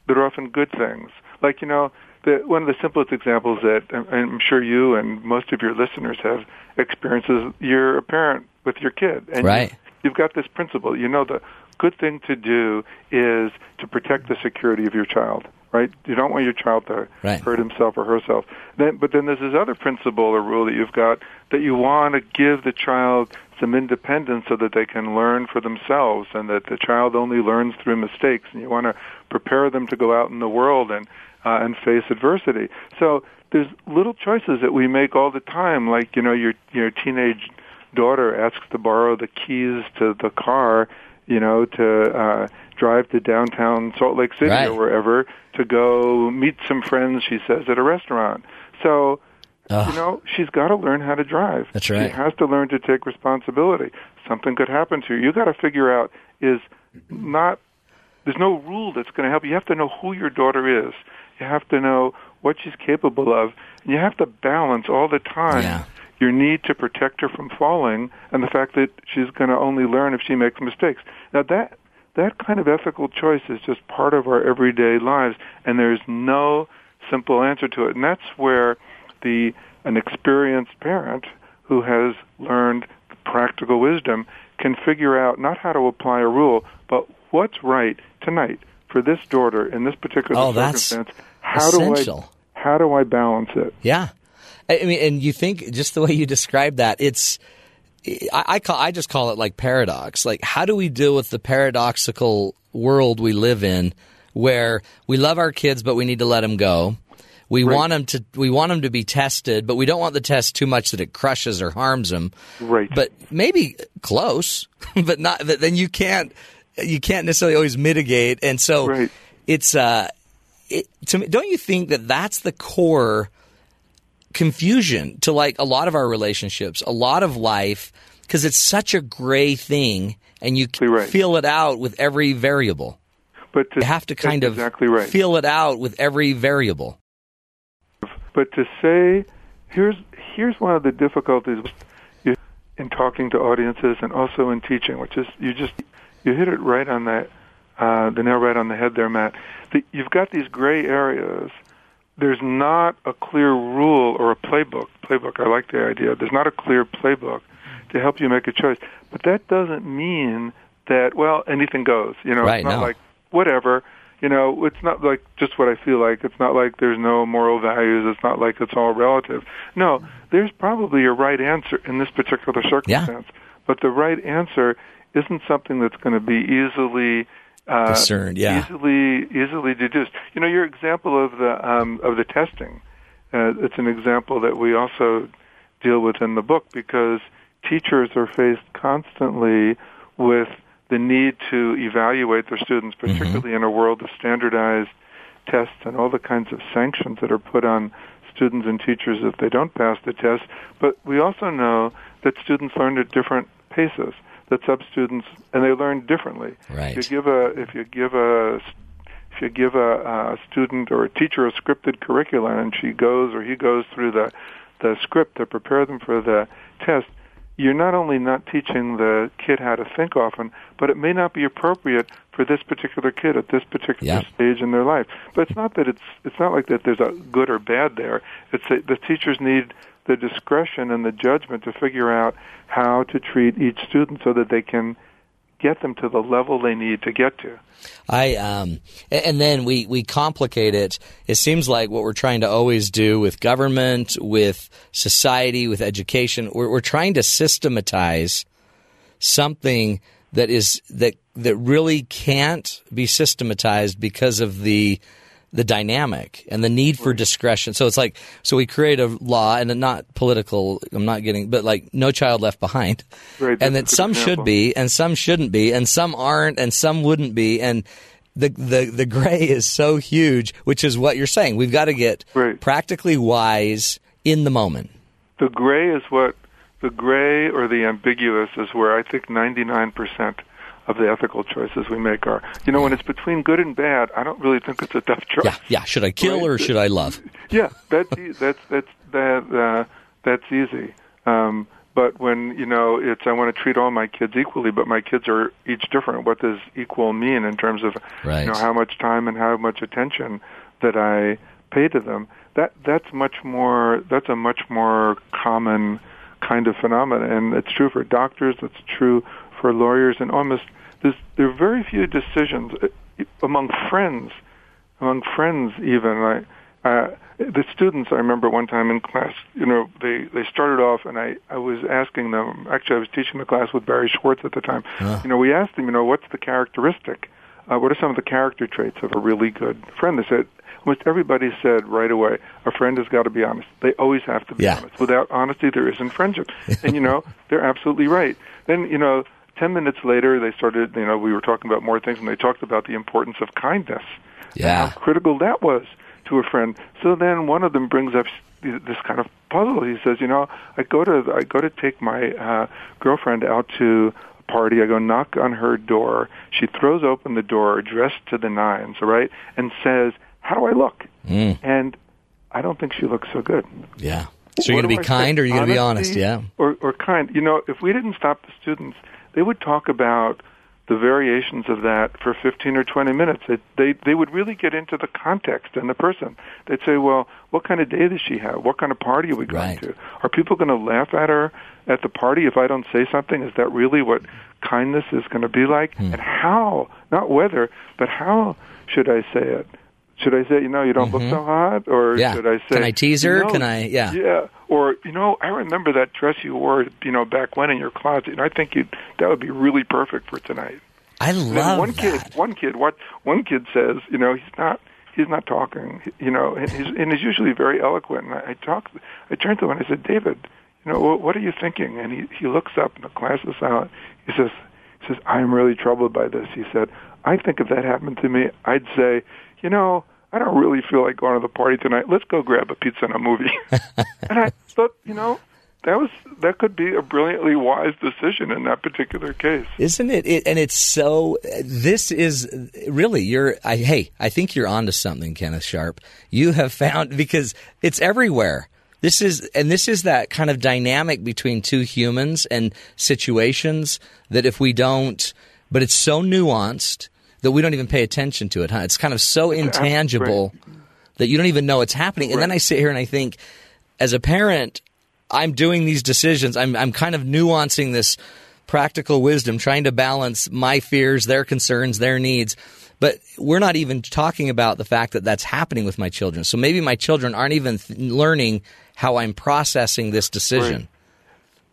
S7: that are often good things. Like you know, the, one of the simplest examples that I'm- I'm sure you and most of your listeners have experienced is you're a parent with your kid, and
S1: Right.
S7: you, you've got this principle. You know, the good thing to do is to protect the security of your child. Right? You don't want your child to
S1: Right.
S7: hurt himself or herself. Then, but then there's this other principle or rule that you've got that you want to give the child some independence so that they can learn for themselves and that the child only learns through mistakes and you want to prepare them to go out in the world and uh, and face adversity. So there's little choices that we make all the time like you know your your teenage daughter asks to borrow the keys to the car, you know, to uh, drive to downtown Salt Lake City
S1: Right.
S7: or wherever to go meet some friends, she says, at a restaurant. So, you know, she's got to learn how to drive.
S1: That's right.
S7: She has to learn to take responsibility. Something could happen to you. You got to figure out is not there's no rule that's going to help. You have to know who your daughter is. You have to know what she's capable of. And you have to balance all the time
S1: Yeah.
S7: Your need to protect her from falling and the fact that she's going to only learn if she makes mistakes. Now that that kind of ethical choice is just part of our everyday lives and there's no simple answer to it. And that's where the an experienced parent who has learned practical wisdom can figure out not how to apply a rule, but what's right tonight for this daughter in this particular
S1: Oh, that's
S7: circumstance. How do
S1: essential.
S7: I how do I balance it?
S1: Yeah, I mean, and you think just the way you describe that, it's I, I call I just call it like paradox. Like, how do we deal with the paradoxical world we live in, where we love our kids but we need to let them go. We want them to we want them to be tested, but we don't want the test too much that it crushes or harms them.
S7: Right.
S1: But maybe close, but not. But then you can't you can't necessarily always mitigate, and so
S7: Right.
S1: it's uh, it, to me. Don't you think that that's the core confusion to like a lot of our relationships, a lot of life, because it's such a gray thing, and you
S7: right.
S1: feel it out with every variable.
S7: but to,
S1: You have to kind of
S7: exactly right.
S1: feel it out with every variable.
S7: But to say, here's here's one of the difficulties in talking to audiences and also in teaching, which is you just you hit it right on that uh, the nail right on the head there, Matt. The, you've got these gray areas. There's not a clear rule or a playbook. Playbook, I like the idea. There's not a clear playbook to help you make a choice. But that doesn't mean that well anything goes. You know,
S1: Right,
S7: it's not
S1: no.
S7: like whatever. You know, it's not like just what I feel like. It's not like there's no moral values. It's not like it's all relative. No, there's probably a right answer in this particular circumstance. But the right answer isn't something that's going to be easily uh,
S1: Discerned, yeah.
S7: easily easily deduced. You know, your example of the um, of the testing. Uh, it's an example that we also deal with in the book because teachers are faced constantly with the need to evaluate their students, particularly in a world of standardized tests and all the kinds of sanctions that are put on students and teachers if they don't pass the test. But we also know that students learn at different paces. That sub students and they learn differently.
S1: Right.
S7: If you give a if you give a if you give a, a student or a teacher a scripted curriculum and she goes or he goes through the the script to prepare them for the test, you're not only not teaching the kid how to think often, but it may not be appropriate for this particular kid at this particular
S1: Yeah.
S7: stage in their life. But it's not that it's it's not like that there's a good or bad there. It's that the teachers need the discretion and the judgment to figure out how to treat each student so that they can get them to the level they need to get to.
S1: I um, and then we we complicate it. It seems like what we're trying to always do with government, with society, with education, we're, we're trying to systematize something that is that that really can't be systematized because of the the dynamic and the need for discretion. So it's like so we create a law and not political. I'm not getting, but like no child left behind,
S7: Right,
S1: and that
S7: that's a good
S1: some
S7: example.
S1: should be and some shouldn't be and some aren't and some wouldn't be and. The, the the gray is so huge, which is what you're saying. We've got to get
S7: Right.
S1: practically wise in the moment.
S7: The gray is what the gray or the ambiguous is where I think 99% of the ethical choices we make are. You know, when it's between good and bad, I don't really think it's a tough choice.
S1: Yeah, yeah. Should I kill
S7: Right.
S1: or should I love?
S7: Yeah, that's e- that's that's that uh, that's easy. Um, but when you know it's, I want to treat all my kids equally, but my kids are each different. What does equal mean in terms of
S1: Right.
S7: you know how much time and how much attention that I pay to them? That that's much more. That's a much more common kind of phenomenon, and it's true for doctors. It's true for lawyers, and almost there's there are very few decisions uh, among friends among friends even like uh, the students I remember one time in class you know they they started off and I I was asking them actually I was teaching the class with Barry Schwartz at the time you know we asked them you know what's the characteristic uh, what are some of the character traits of a really good friend? They said almost everybody said right away, a friend has got to be honest. They always have to be
S1: Yeah.
S7: honest. Without honesty, there isn't friendship. and you know, they're absolutely right. Then you know, ten minutes later, they started. You know, we were talking about more things, and they talked about the importance of kindness.
S1: Yeah.
S7: How critical that was to a friend. So then one of them brings up this kind of puzzle. He says, you know, I go to I go to take my uh, girlfriend out to a party. I go knock on her door. She throws open the door, dressed to the nines, right, and says, "How do I look?"
S1: Mm.
S7: And I don't think she looks so good.
S1: Yeah. So you're going to be
S7: I say?
S1: kind or you're going to be honest? Yeah.
S7: Or, or kind. You know, if we didn't stop the students, they would talk about the variations of that for 15 or 20 minutes. They, they, they would really get into the context and the person. They'd say, well, what kind of day does she have? What kind of party are we going
S1: Right.
S7: to? Are people going to laugh at her at the party if I don't say something? Is that really what kindness is going to be like?
S1: Hmm.
S7: And how, not whether, but how should I say it? Should I say, you know, you don't look so hot? Or
S1: Mm-hmm. Yeah.
S7: should I say,
S1: Can I tease her?
S7: "You know,
S1: Can I- yeah.
S7: yeah, or you know, I remember that dress you wore, you know, back when in your closet, and I think you that would be really perfect for tonight.
S1: I love
S7: one
S1: that.
S7: kid, one kid, what one kid says, you know, he's not he's not talking, you know, and he's, and he's usually very eloquent. And I, I talk, I turned to him and I said, David, you know, what, what are you thinking? And he he looks up and the class is silent. He says, he says, I'm really troubled by this. He said, I think if that happened to me, I'd say, you know. I don't really feel like going to the party tonight. Let's go grab a pizza and a movie. and I thought, you know, that was that could be a brilliantly wise decision in that particular case.
S1: Isn't it? it? And it's so. This is really you're. I, hey, I think you're onto something, Kenneth Sharpe. You have found because it's everywhere. This is and this is that kind of dynamic between two humans and situations that if we don't, but it's so nuanced that we don't even pay attention to it. Huh? It's kind of so intangible that you don't even know it's happening. And then I sit here and I think, as a parent, I'm doing these decisions. I'm I'm kind of nuancing this practical wisdom, trying to balance my fears, their concerns, their needs. But we're not even talking about the fact that that's happening with my children. So maybe my children aren't even th- learning how I'm processing this decision.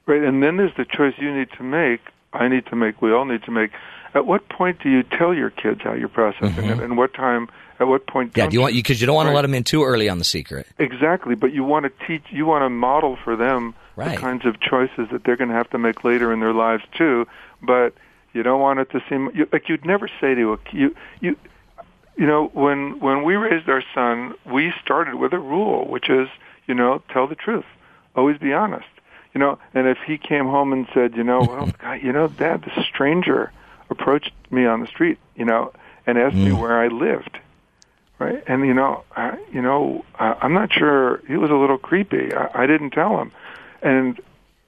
S7: Right, and then there's the choice you need to make. I need to make. We all need to make. At what point do you tell your kids how you're processing it, and what time? At what point?
S1: Mm-hmm. Yeah, do you want because you don't want to let them in too early on the secret.
S7: Exactly, but you want to teach. You want to model for them
S1: Right.
S7: the kinds of choices that they're going to have to make later in their lives too. But you don't want it to seem you, like you'd never say to a you you. You know, when when we raised our son, we started with a rule, which is, you know, tell the truth, always be honest. You know, and if he came home and said, you know, well, God, you know, Dad, the stranger approached me on the street, you know, and asked me where I lived, right? And you know, I, you know, uh, I'm not sure. He was a little creepy. I, I didn't tell him, and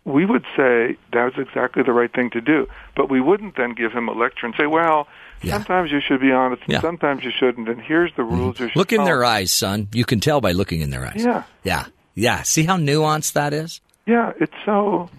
S7: we would say that was exactly the right thing to do. But we wouldn't then give him a lecture and say, well,
S1: Yeah.
S7: sometimes you should be honest, and
S1: Yeah.
S7: sometimes you shouldn't, and here's the rules. You should
S1: Look in
S7: follow.
S1: their eyes, son. You can tell by looking in their eyes.
S7: Yeah.
S1: Yeah. Yeah. See how nuanced that is?
S7: Yeah, it's so.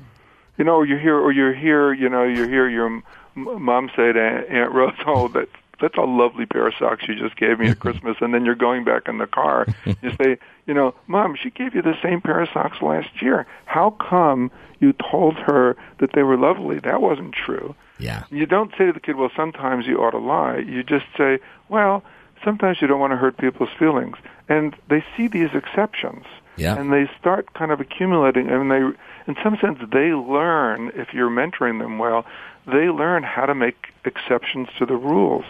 S7: You know, you hear, or you hear, you know, you hear your mom say to Aunt Rose, "Oh, that that's a lovely pair of socks you just gave me at Christmas," and then you're going back in the car. You say, "You know, Mom, she gave you the same pair of socks last year. How come you told her that they were lovely? That wasn't true."
S1: Yeah.
S7: You don't say to the kid, "Well, sometimes you ought to lie." You just say, "Well, sometimes you don't want to hurt people's feelings," and they see these exceptions
S1: Yeah.
S7: and they start kind of accumulating and they in some sense they learn if you're mentoring them well they learn how to make exceptions to the rules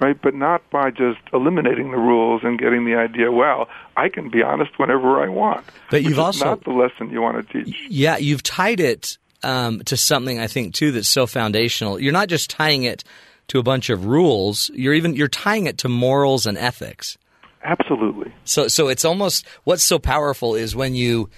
S7: right but not by just eliminating the rules and getting the idea well i can be honest whenever i want
S1: But you've also-
S7: not the lesson you want to teach
S1: Yeah, you've tied it um, to something I think too that's so foundational. You're not just tying it to a bunch of rules. You're even you're tying it to morals and ethics.
S7: absolutely
S1: So so it's almost what's so powerful is when you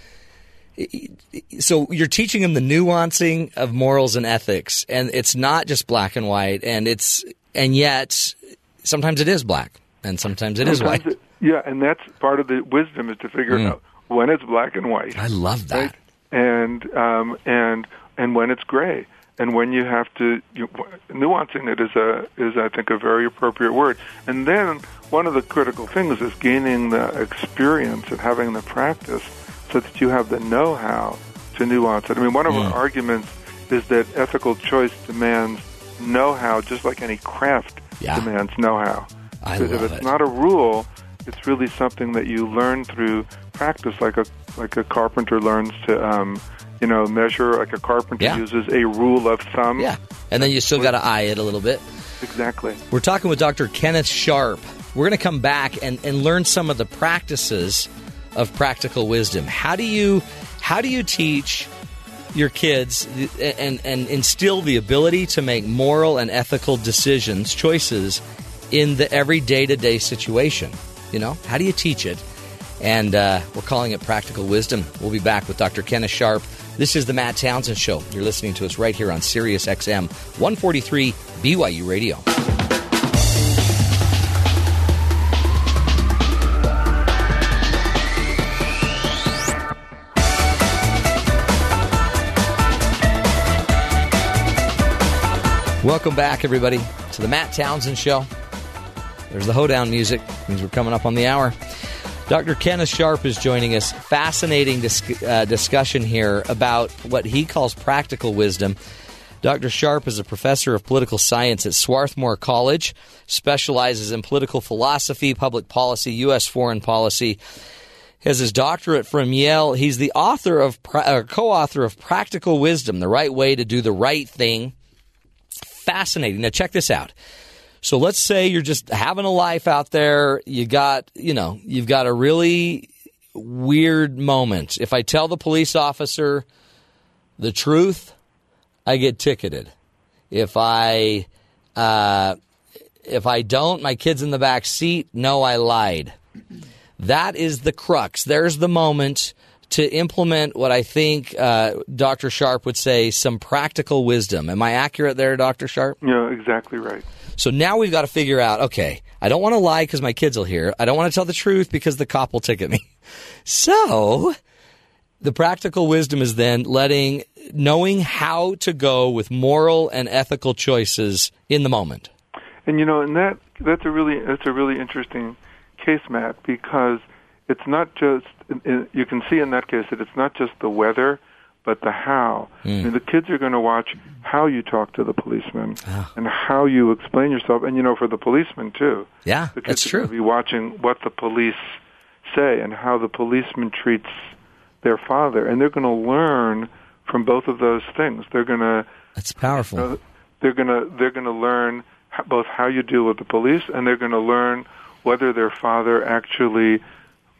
S1: so you're teaching them the nuancing of morals and ethics and it's not just black and white and it's and yet sometimes it is black and sometimes it is
S7: Sometimes
S1: white.
S7: it- yeah and that's part of the wisdom is to figure
S1: Mm.
S7: out when it's black and white
S1: I love that.
S7: right? And um, and and when it's gray, and when you have to you, nuancing it is a is I think a very appropriate word. And then one of the critical things is gaining the experience and having the practice, so that you have the know-how to nuance it. I mean, one of our arguments is that ethical choice demands know-how, just like any craft
S1: Yeah.
S7: demands know-how.
S1: I
S7: because if it's
S1: it.
S7: not a rule, it's really something that you learn through practice, like a like a carpenter learns to, um, you know, measure. Like a carpenter
S1: Yeah.
S7: uses a rule of thumb.
S1: Yeah. And then you still got to eye it a little bit.
S7: exactly.
S1: We're talking with Dr. Kenneth Sharpe. We're going to come back and, and learn some of the practices of practical wisdom. How do you how do you teach your kids and, and instill the ability to make moral and ethical decisions, choices in the every day to day situation? You know, how do you teach it? And uh, we're calling it practical wisdom. We'll be back with Dr. Kenneth Sharpe. This is the Matt Townsend Show. You're listening to us right here on Sirius XM 143 BYU Radio. Welcome back, everybody, to the Matt Townsend Show. There's the hoedown music. Means we're coming up on the hour. Dr. Kenneth Sharpe is joining us. Fascinating dis- uh, discussion here about what he calls practical wisdom. Dr. Sharpe is a professor of political science at Swarthmore College, specializes in political philosophy, public policy, U.S. foreign policy. Has his doctorate from Yale. He's the author of, pra- uh, co-author of Practical Wisdom: The Right Way to Do the Right Thing. Fascinating. Now, check this out. So let's say you're just having a life out there. You got, you know, you've got a really weird moment. If I tell the police officer the truth, I get ticketed. If I, uh, if I don't, my kid's in the back seat. No, I lied. That is the crux. There's the moment to implement what I think uh, Dr. Sharpe would say some practical wisdom. Am I accurate there, Dr. Sharpe?
S7: Yeah, exactly right.
S1: So now we've got to figure out okay, I don't want to lie because my kids will hear. I don't want to tell the truth because the cop will ticket me. So the practical wisdom is then letting, knowing how to go with moral and ethical choices in the moment.
S7: And you know, and that that's a really that's a really interesting case, Matt, because it's not just you can see in that case that it's not just the whether, but the how.
S1: Mm.
S7: I mean, the kids are going to watch how you talk to the policeman and how you explain yourself, and you know, for the policeman too.
S1: Yeah,
S7: the kids
S1: that's
S7: are
S1: true.
S7: going to be watching what the police say and how the policeman treats their father, and they're going to learn from both of those things. They're going to
S1: That's powerful.
S7: uh, they're going to they're going to learn both how you deal with the police, and they're going to learn whether their father actually.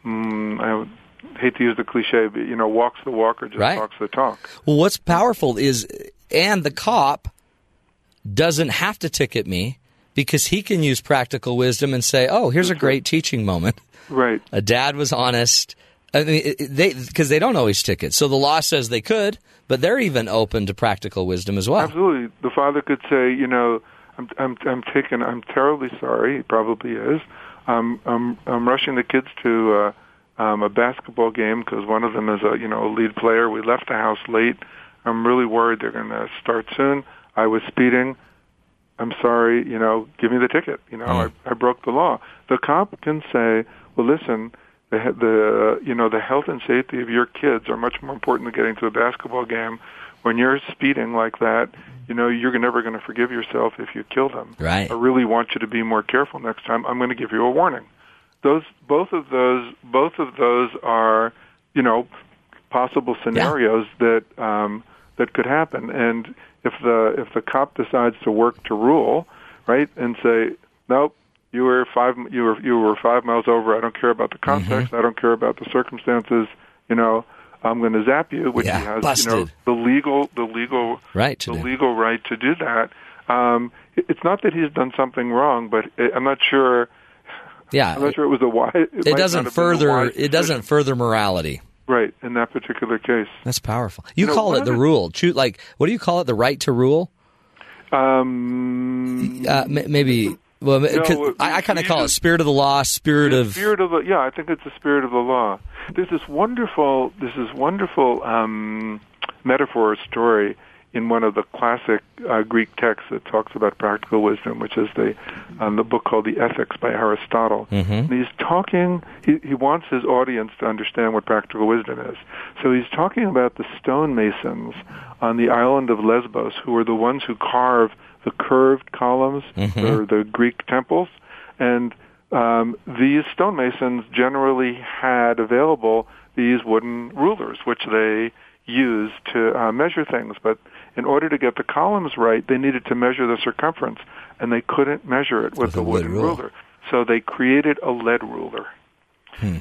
S7: Mm, I hate to use the cliche, but you know, walks the walk or just
S1: Right.
S7: talks the talk.
S1: Well, what's powerful is, and the cop doesn't have to ticket me because he can use practical wisdom and say, "Oh, here's a great teaching moment.
S7: Right.
S1: A dad was honest." I mean, they because they don't always ticket, so the law says they could, but they're even open to practical wisdom as well.
S7: Absolutely. The father could say, you know, I'm I'm I'm taken. I'm terribly sorry. He probably is. Um, I'm I'm rushing the kids to uh, um, a basketball game because one of them is a you know a lead player. We left the house late. I'm really worried they're going to start soon. I was speeding. I'm sorry. You know, give me the ticket. You know, I, I broke the law. The cop can say, well, listen. The, he- the you know the health and safety of your kids are much more important than getting to a basketball game when you're speeding like that, you know, you're never going to forgive yourself if you kill them.
S1: Right.
S7: I really want you to be more careful next time. I'm going to give you a warning. Those, both of those, both of those are, you know, possible scenarios that um, that could happen. And if the if the cop decides to work to rule, right, and say, nope, you were five, you were you were five miles over. I don't care about the context. I don't care about the circumstances. You know, I'm going to zap you, which
S1: Yeah,
S7: he has, you know, the legal the legal
S1: Right to
S7: the
S1: do.
S7: legal right to do that. Um, it's not that he's done something wrong, but I'm not sure.
S1: Yeah,
S7: I'm not sure it was a wise. It,
S1: it doesn't
S7: have been a
S1: further it doesn't further morality.
S7: right in that particular case.
S1: That's powerful. You,
S7: You
S1: call
S7: one
S1: it the rule. Like what do you call it? The right to rule?
S7: Um,
S1: Uh, maybe. Well,
S7: No,
S1: 'cause
S7: we-
S1: I, I kind of call it spirit of the law, spirit of
S7: spirit of the yeah, I think it's the spirit of the law. There's this wonderful, this is wonderful um, metaphor or story in one of the classic uh, Greek texts that talks about practical wisdom, which is the um, the book called the Ethics by Aristotle. And he's talking. He, he wants his audience to understand what practical wisdom is. So he's talking about the stonemasons on the island of Lesbos, who are the ones who carve the curved columns or the Greek temples, and um, these stonemasons generally had available these wooden rulers, which they used to uh, measure things. But in order to get the columns right, they needed to measure the circumference, and they couldn't measure it with,
S1: With
S7: the
S1: a
S7: wooden
S1: rule.
S7: ruler. So they created a lead ruler,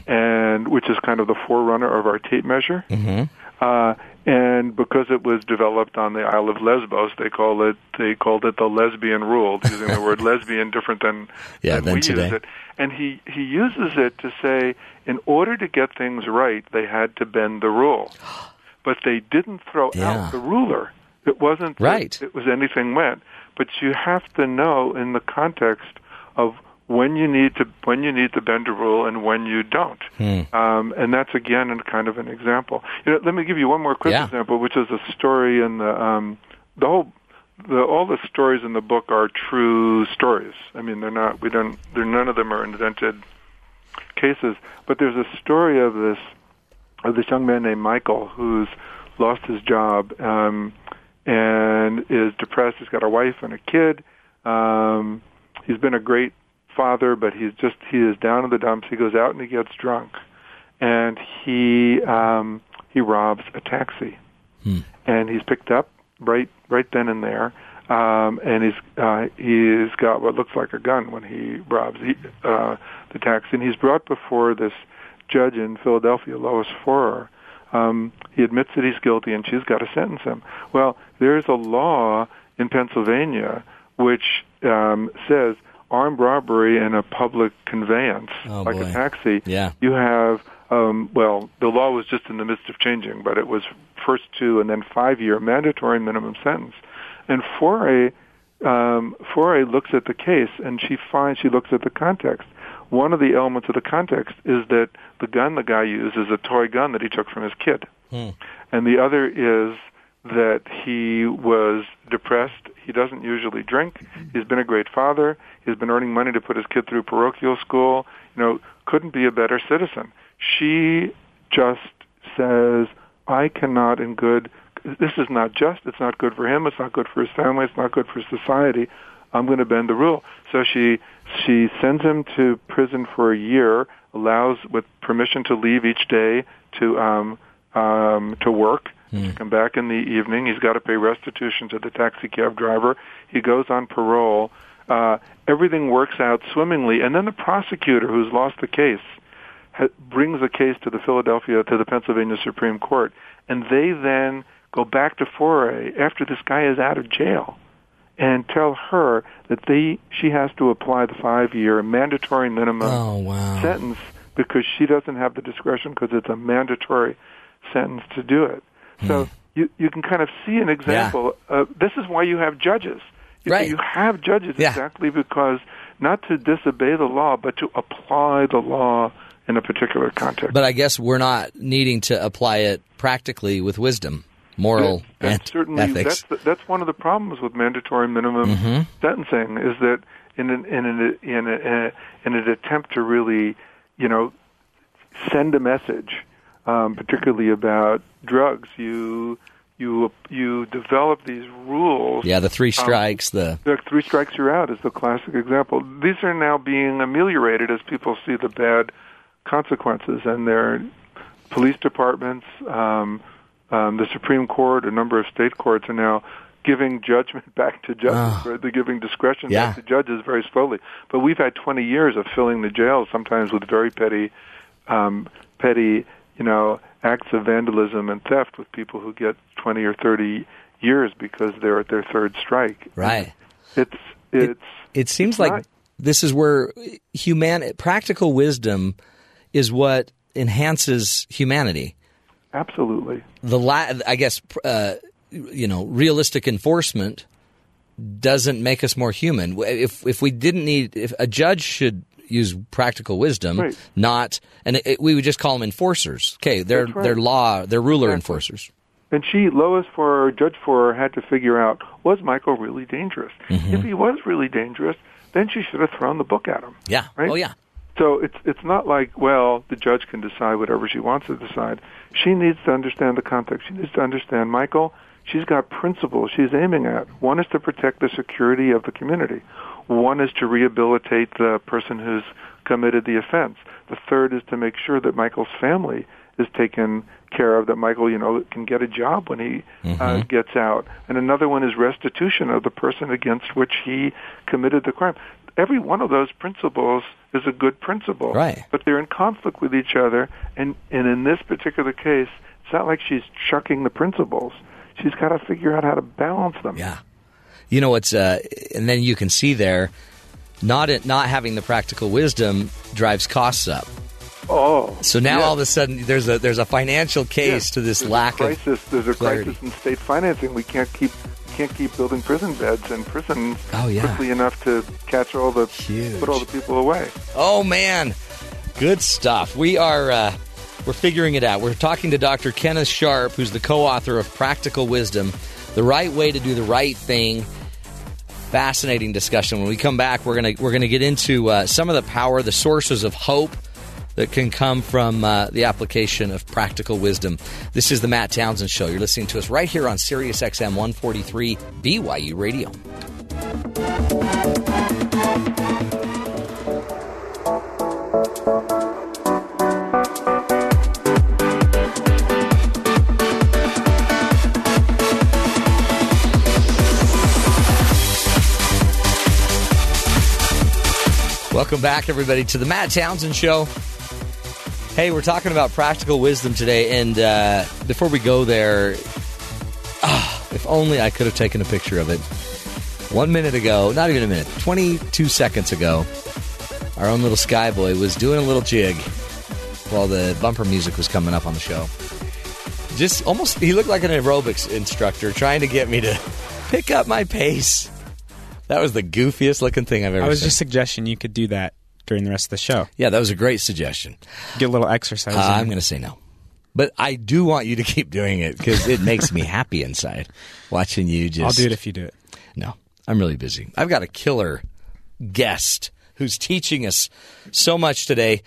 S7: and which is kind of the forerunner of our tape measure.
S1: Mm-hmm.
S7: Uh, and because it was developed on the Isle of Lesbos, they call it they called it the lesbian rule, using the word lesbian different than,
S1: Yeah,
S7: than we
S1: today.
S7: use it. And he he uses it to say, in order to get things right, they had to bend the rule, but they didn't throw
S1: Yeah.
S7: out the ruler. It wasn't
S1: Right.
S7: It was anything went, but you have to know in the context of when you need to when you need to bend a rule and when you don't.
S1: Hmm.
S7: Um, and that's again an, kind of an example. You know, let me give you one more quick
S1: Yeah.
S7: example, which is a story in the um, the whole the all the stories in the book are true stories. I mean, they're not we don't they're none of them are invented cases. But there's a story of this of this young man named Michael who's lost his job um, and is depressed. He's got a wife and a kid. Um, he's been a great father, but he's just he is down in the dumps. He goes out and he gets drunk, and he um, he robs a taxi, and he's picked up right right then and there. Um, and he's uh, he's got what looks like a gun when he robs the, uh, the taxi, and he's brought before this judge in Philadelphia, Lois Forer. Um, he admits that he's guilty, and she's got to sentence him. Well, there's a law in Pennsylvania which um, says armed robbery in a public conveyance,
S1: Oh,
S7: like
S1: boy.
S7: a taxi,
S1: Yeah.
S7: you have um, well, the law was just in the midst of changing, but it was first two and then five year mandatory minimum sentence. And Forer, um, Forer looks at the case and she finds she looks at the context. One of the elements of the context is that the gun the guy used is a toy gun that he took from his kid, and the other is that he was depressed. He doesn't usually drink. He's been a great father. He's been earning money to put his kid through parochial school. You know, couldn't be a better citizen. She just says, I cannot in good, this is not just, it's not good for him, it's not good for his family, it's not good for society. I'm going to bend the rule. So she she sends him to prison for a year, allows with permission to leave each day to um, um, to work, to come back in the evening. He's got to pay restitution to the taxi cab driver. He goes on parole. Uh, everything works out swimmingly, and then the prosecutor, who's lost the case, ha- brings the case to the Philadelphia to the Pennsylvania Supreme Court, and they then go back to Forer after this guy is out of jail and tell her that they she has to apply the five year mandatory minimum
S1: Oh, wow.
S7: sentence because she doesn't have the discretion because it's a mandatory sentence to do it. So you you can kind of see an example. Uh, this is why you have judges. You,
S1: Right.
S7: you have judges
S1: Yeah.
S7: exactly because not to disobey the law, but to apply the law in a particular context.
S1: But I guess we're not needing to apply it practically with wisdom, moral,
S7: That-
S1: and
S7: certainly
S1: ethics.
S7: that's that's one of the problems with mandatory minimum
S1: Mm-hmm.
S7: sentencing is that in an in an in a, in an attempt to really you know send a message, um, particularly about drugs, you you you develop these rules.
S1: yeah, the three
S7: Um,
S1: strikes, the
S7: The three strikes you're out is the classic example. These are now being ameliorated as people see the bad consequences, and their police departments, um, um, the Supreme Court, a number of state courts are now giving judgment back to judges.
S1: Ah.
S7: right? They're giving discretion
S1: Yeah.
S7: back to judges very slowly. But we've had 20 years of filling the jails, sometimes with very petty, um, petty, you know, acts of vandalism and theft with people who get 20 or 30 years because they're at their third strike.
S1: right.
S7: It's it's
S1: It seems
S7: it's
S1: like
S7: not-
S1: this is where human practical wisdom is what enhances humanity.
S7: absolutely
S1: The la- I guess uh, you know realistic enforcement doesn't make us more human. If if we didn't need if a judge should use practical wisdom,
S7: Right.
S1: not and it, we would just call them enforcers. Okay, they're
S7: right.
S1: they're law, they're ruler
S7: Exactly.
S1: enforcers.
S7: And she, Lois, for Judge for had to figure out was Michael really dangerous?
S1: Mm-hmm.
S7: If he was really dangerous, then she should have thrown the book at him.
S1: Yeah.
S7: Right?
S1: Oh yeah.
S7: So it's it's not like well the judge can decide whatever she wants to decide. She needs to understand the context. She needs to understand Michael. she's got principles she's aiming at. One is to protect the security of the community. One is to rehabilitate the person who's committed the offense. The third is to make sure that Michael's family is taken care of, that Michael, you know, can get a job when he uh, gets out. And another one is restitution of the person against which he committed the crime. Every one of those principles is a good principle,
S1: Right.
S7: but they're in conflict with each other. And, and in this particular case, it's not like she's chucking the principles. She's got to figure out how to balance them.
S1: Yeah. You know what's uh, and then you can see there not it, not having the practical wisdom drives costs up.
S7: Oh,
S1: So now
S7: yes.
S1: all of a sudden there's a there's a financial case
S7: Yes.
S1: to this
S7: There's
S1: lack
S7: a
S1: of
S7: crisis. There's a
S1: clarity.
S7: crisis in state financing. We can't keep can't keep building prison beds and prisons
S1: Oh, yeah.
S7: quickly enough to catch all the
S1: Huge.
S7: put all the people away.
S1: Oh man, good stuff. We are uh, we're figuring it out. We're talking to Dr. Kenneth Sharpe, who's the co-author of Practical Wisdom: The Right Way to Do the Right Thing. Fascinating discussion. When we come back, we're gonna we're gonna get into uh, some of the power, the sources of hope that can come from uh, the application of practical wisdom. This is the Matt Townsend Show. You're listening to us right here on Sirius XM 143 BYU Radio. Welcome back, everybody, to the Matt Townsend Show. Hey, we're talking about practical wisdom today, and uh, before we go there, ah, if only I could have taken a picture of it. One minute ago, not even a minute, 22 seconds ago, our own little Skyboy was doing a little jig while the bumper music was coming up on the show. Just almost, he looked like an aerobics instructor trying to get me to pick up my pace. That was the goofiest looking thing I've ever
S3: I was
S1: seen.
S3: just suggesting you could do that during the rest of the show.
S1: yeah, that was a great suggestion.
S3: Get a little exercise.
S1: Uh. I'm going to say no. But I do want you to keep doing it because it makes me happy inside watching you just.
S3: I'll do it if you do it.
S1: No, I'm really busy. I've got a killer guest who's teaching us so much today.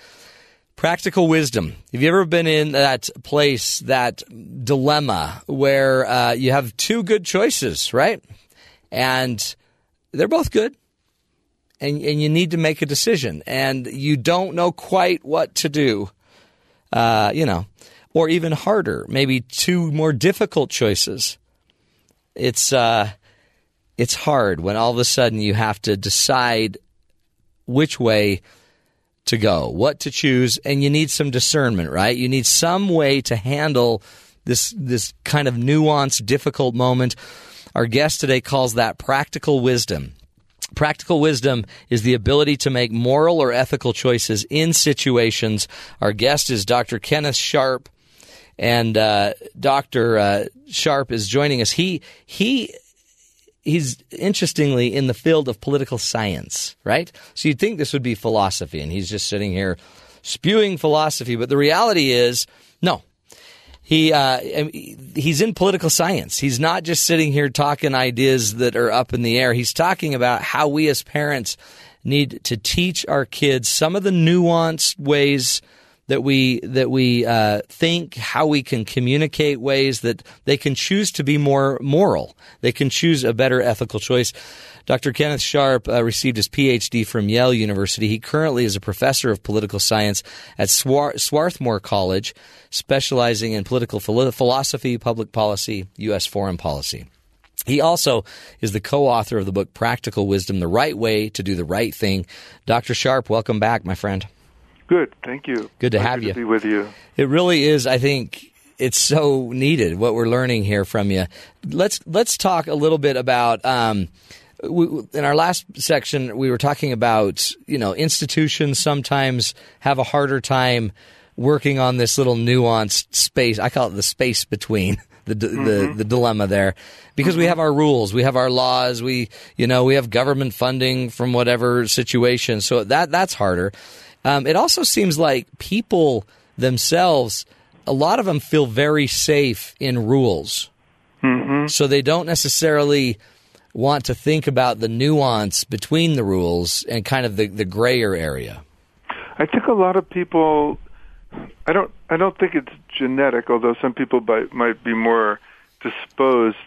S1: Practical wisdom. Have you ever been in that place, that dilemma where uh, you have two good choices, right? And they're both good. And, and you need to make a decision, and you don't know quite what to do uh, you know, or even harder, maybe two more difficult choices. It's uh, it's hard when all of a sudden you have to decide which way to go, what to choose, and you need some discernment, right? You need some way to handle this this kind of nuanced, difficult moment. Our guest today calls that practical wisdom. Practical wisdom is the ability to make moral or ethical choices in situations. Our guest is Dr. Kenneth Sharpe, and uh, Dr. Uh, Sharpe is joining us. He he he's interestingly in the field of political science, right? So you'd think this would be philosophy, and he's just sitting here spewing philosophy. But the reality is, no. He uh, he's in political science. He's not just sitting here talking ideas that are up in the air. He's talking about how we as parents need to teach our kids some of the nuanced ways that we that we uh, think, how we can communicate ways that they can choose to be more moral. They can choose a better ethical choice. Dr. Kenneth Sharpe uh, received his PhD from Yale University. He currently is a professor of political science at Swar- Swarthmore College, specializing in political philo- philosophy, public policy, U.S. foreign policy. He also is the co-author of the book Practical Wisdom: The Right Way to Do the Right Thing. Dr. Sharpe, welcome back, my friend.
S7: Good, thank you.
S1: Good to
S7: Pleasure
S1: have you.
S7: To be with you.
S1: It really is. I think it's so needed what we're learning here from you. Let's let's talk a little bit about. Um, we, in our last section, we were talking about you know institutions sometimes have a harder time working on this little nuanced space. I call it the space between the the, the dilemma there because we have our rules, we have our laws, we you know we have government funding from whatever situation. So that that's harder. Um, it also seems like people themselves, a lot of them feel very safe in rules. Mm-hmm. So they don't necessarily want to think about the nuance between the rules and kind of the, the grayer area.
S7: I think a lot of people. I don't. I don't think it's genetic, although some people might, might be more disposed,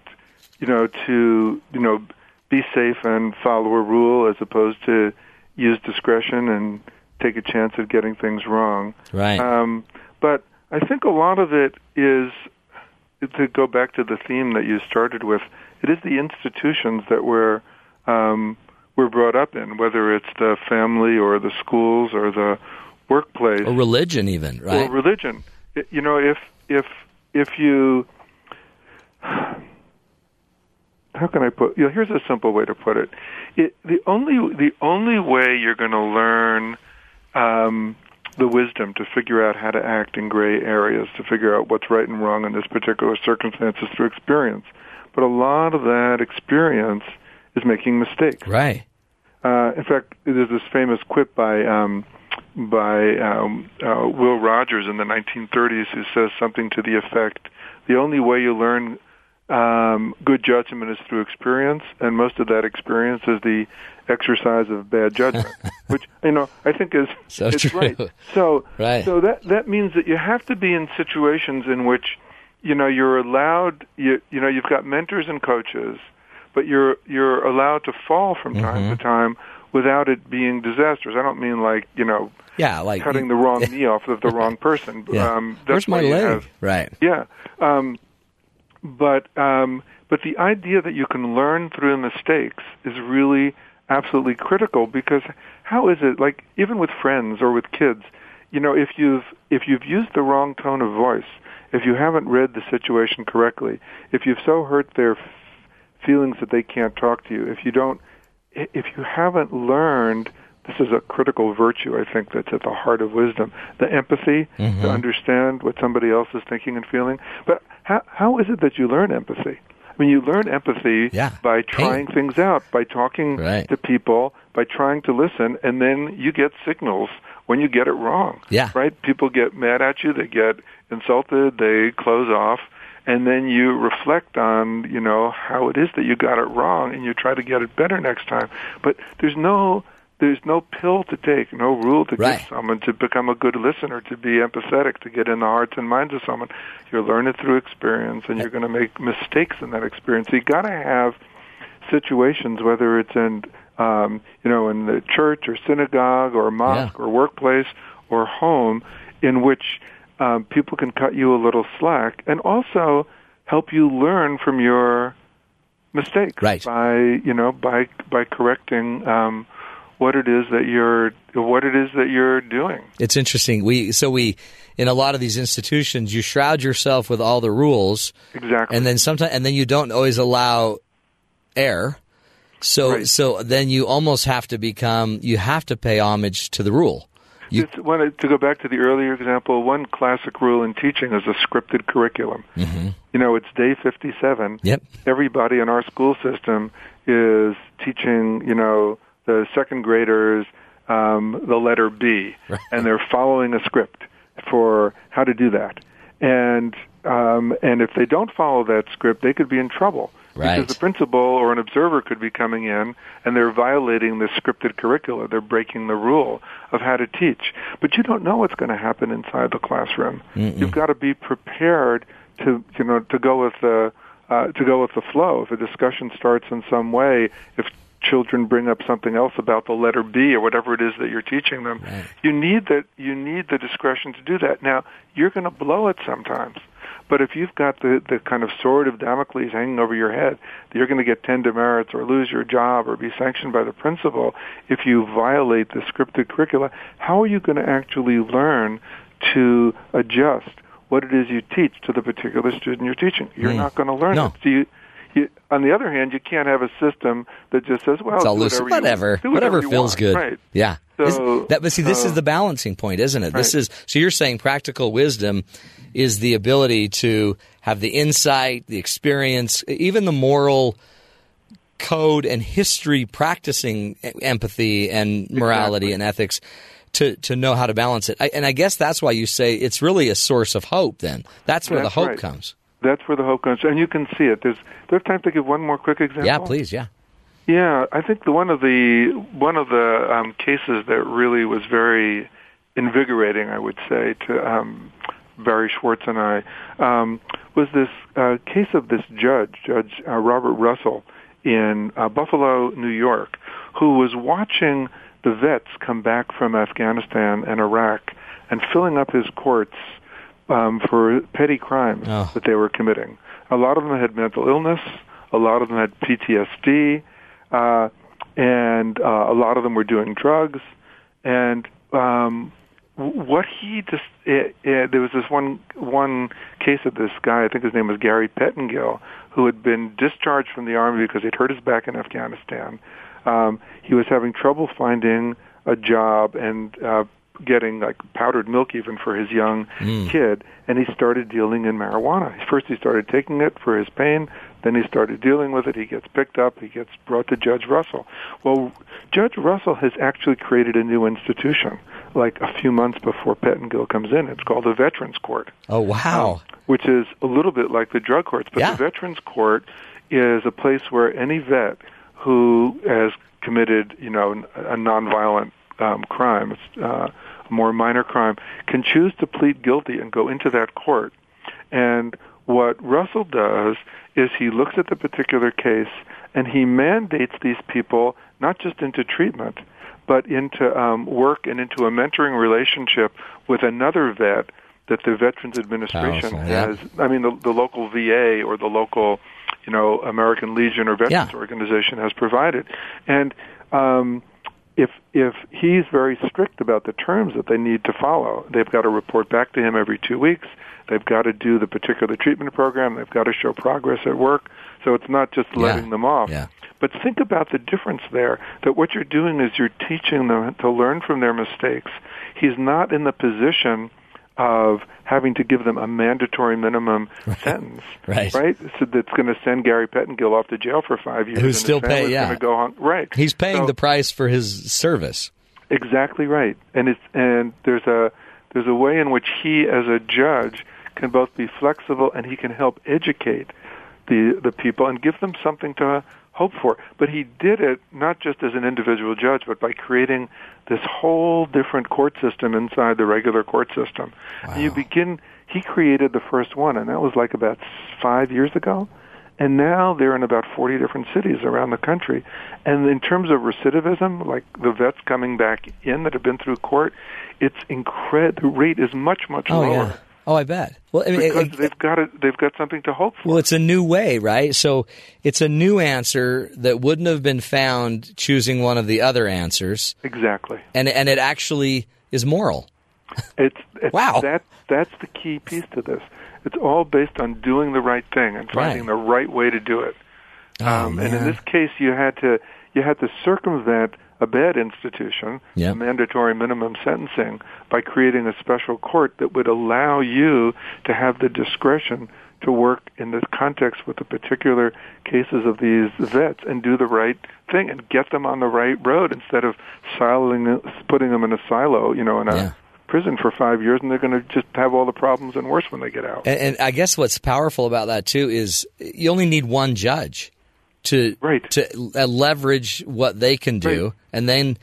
S7: you know, to you know be safe and follow a rule as opposed to use discretion and take a chance at getting things wrong.
S1: Right.
S7: Um, but I think a lot of it is to go back to the theme that you started with. It is the institutions that we're um, we're brought up in, whether it's the family or the schools or the workplace
S1: or religion, even right?
S7: or religion. You know, if if if you how can I put? You know, here's a simple way to put it. it the only the only way you're going to learn um, the wisdom to figure out how to act in gray areas, to figure out what's right and wrong in this particular circumstance is through experience. But a lot of that experience is making mistakes.
S1: right.
S7: Uh, in fact, there's this famous quip by um, by um, uh, Will Rogers in the 1930s who says something to the effect: "The only way you learn um, good judgment is through experience, and most of that experience is the exercise of bad judgment." Which you know I think is
S1: So
S7: it's
S1: true.
S7: right. So
S1: Right.
S7: so that that means that you have to be in situations in which you know you're allowed you you know you've got mentors and coaches but you're you're allowed to fall from time
S1: Mm-hmm.
S7: to time without it being disastrous. I don't mean like you know
S1: Yeah, like
S7: cutting the wrong knee off of the wrong person.
S1: Yeah.
S7: Um, that's
S1: Where's my leg?
S7: have-
S1: right.
S7: yeah, um, but um, but the idea that you can learn through mistakes is really absolutely critical because how is it like even with friends or with kids, you know, if you've if you've used the wrong tone of voice, if you haven't read the situation correctly, if you've so hurt their f- feelings that they can't talk to you, if you don't, if you haven't learned, this is a critical virtue, I think, that's at the heart of wisdom, the empathy to mm-hmm. understand what somebody else is thinking and feeling. But how, how is it that you learn empathy? I mean, you learn empathy
S1: Yeah.
S7: by
S1: Pain.
S7: trying things out, by talking
S1: Right.
S7: to people, by trying to listen, and then you get signals when you get it wrong.
S1: Yeah.
S7: Right? People get mad at you, they get insulted, they close off, and then you reflect on, you know, how it is that you got it wrong and you try to get it better next time. But there's no there's no pill to take, no rule to
S1: Right.
S7: give someone to become a good listener, to be empathetic, to get in the hearts and minds of someone. You learn it through experience, and you're going to make mistakes in that experience. So you got to have situations, whether it's in um, you know in the church or synagogue or mosque
S1: Yeah.
S7: or workplace or home, in which um, people can cut you a little slack and also help you learn from your mistakes
S1: Right.
S7: by you know by by correcting um, what it is that you're what it is that you're doing.
S1: It's interesting. We so we in a lot of these institutions, you shroud yourself with all the rules,
S7: Exactly.
S1: and then sometimes and then you don't always allow air. So
S7: Right.
S1: so then you almost have to become you have to pay homage to the rule. You-
S7: to go back to the earlier example. One classic rule in teaching is a scripted curriculum. Mm-hmm. You know, it's day 57.
S1: Yep.
S7: Everybody in our school system is teaching, you know, the second graders um, the letter B, and they're following a script for how to do that. And um, and if they don't follow that script, they could be in trouble
S1: Right.
S7: because the principal or an observer could be coming in and they're violating the scripted curricula. They're breaking the rule of how to teach. But you don't know what's going to happen inside the classroom. You've got to be prepared to you know to go with the uh, to go with the flow. If a discussion starts in some way, if children bring up something else about the letter B or whatever it is that you're teaching them, you need that you need the discretion to do that. Now you're going to blow it sometimes. But if you've got the, the kind of sword of Damocles hanging over your head, that you're going to get 10 demerits or lose your job or be sanctioned by the principal if you violate the scripted curricula, how are you going to actually learn to adjust what it is you teach to the particular student you're teaching? You're hmm. not going to learn
S1: No.
S7: it. So you, you, on the other hand, you can't have a system that just says, well,
S1: It's all
S7: do
S1: loose.
S7: whatever,
S1: Whatever, whatever,
S7: whatever
S1: feels
S7: want.
S1: good.
S7: Right.
S1: Yeah.
S7: So-
S1: This- that, but see, this
S7: so-
S1: is the balancing point, isn't it? This is so you're saying practical wisdom is the ability to have the insight, the experience, even the moral code and history practicing empathy and morality and ethics to, to know how to balance it. I, and I guess that's why you say it's really a source of hope then. That's where
S7: That's
S1: the hope
S7: right.
S1: comes.
S7: That's where the hope comes, and you can see it. There's, do I have time to give one more quick example?
S1: Yeah, please. Yeah.
S7: Yeah, I think the one of the one of the um, cases that really was very invigorating, I would say, to um, Barry Schwartz and I, um, was this uh, case of this judge, Judge uh, Robert Russell, in uh, Buffalo, New York, who was watching the vets come back from Afghanistan and Iraq and filling up his courts um, for petty crimes
S1: Oh.
S7: that they were committing. A lot of them had mental illness. A lot of them had PTSD, uh, and uh, a lot of them were doing drugs. And um, what he just it, it, there was this one one case of this guy. I think his name was Gary Pettengill, who had been discharged from the army because he'd hurt his back in Afghanistan. Um, he was having trouble finding a job and uh, getting like powdered milk even for his young hmm. kid, and he started dealing in marijuana. First, he started taking it for his pain. Then he started dealing with it. He gets picked up. He gets brought to Judge Russell. Well, Judge Russell has actually created a new institution, like a few months before Pettengill comes in. It's called the Veterans Court
S1: Oh wow!
S7: Um, which is a little bit like the drug courts. But
S1: Yeah.
S7: the Veterans Court is a place where any vet who has committed, you know, a nonviolent um, crime, it's, uh, a more minor crime, can choose to plead guilty and go into that court. And what Russell does is he looks at the particular case and he mandates these people not just into treatment, but into um, work and into a mentoring relationship with another vet that the Veterans Administration
S1: Powerful, yeah.
S7: has. I mean, the, the local VA or the local, you know, American Legion or Veterans
S1: Yeah.
S7: Organization has provided, and um, if if he's very strict about the terms that they need to follow, they've got to report back to him every two weeks. They've got to do the particular treatment program. They've got to show progress at work. So it's not just letting
S1: Yeah.
S7: them off.
S1: Yeah.
S7: But think about the difference there. That what you're doing is you're teaching them to learn from their mistakes. He's not in the position of having to give them a mandatory minimum sentence,
S1: Right.
S7: Right. So that's going to send Gary Pettengill off to jail for five years.
S1: Who's still
S7: his family's
S1: pay- yeah.
S7: Go on. Right.
S1: He's paying
S7: So-
S1: the price for his service.
S7: Exactly right. And it's and there's a there's a way in which he as a judge can both be flexible and he can help educate the the people and give them something to hope for. But he did it not just as an individual judge, but by creating this whole different court system inside the regular court system. And you begin he created the first one and that was like about 5 years ago. And now they're in about 40 different cities around the country. And in terms of recidivism, like the vets coming back in that have been through court, it's incredible. The rate is much, much
S1: Oh
S7: lower.
S1: yeah. Oh, I bet. Well, I mean,
S7: Because
S1: it-
S7: they've got it, they've got something to hope for.
S1: Well, it's a new way, right? So it's a new answer that wouldn't have been found choosing one of the other answers,
S7: exactly.
S1: and and it actually is moral.
S7: It's, it's
S1: Wow.
S7: That that's the key piece to this. It's all based on doing the right thing and finding
S1: Right.
S7: the right way to do it.
S1: Oh,
S7: Um, and in this case, you had to you had to circumvent a bad institution,
S1: Yep.
S7: mandatory minimum sentencing, by creating a special court that would allow you to have the discretion to work in this context with the particular cases of these vets and do the right thing and get them on the right road instead of siloing, putting them in a silo, you know, in a
S1: Yeah.
S7: prison for five years, and they're going to just have all the problems and worse when they get out.
S1: And, and I guess what's powerful about that too is you only need one judge to
S7: Right.
S1: to uh, leverage what they can do,
S7: Right.
S1: and then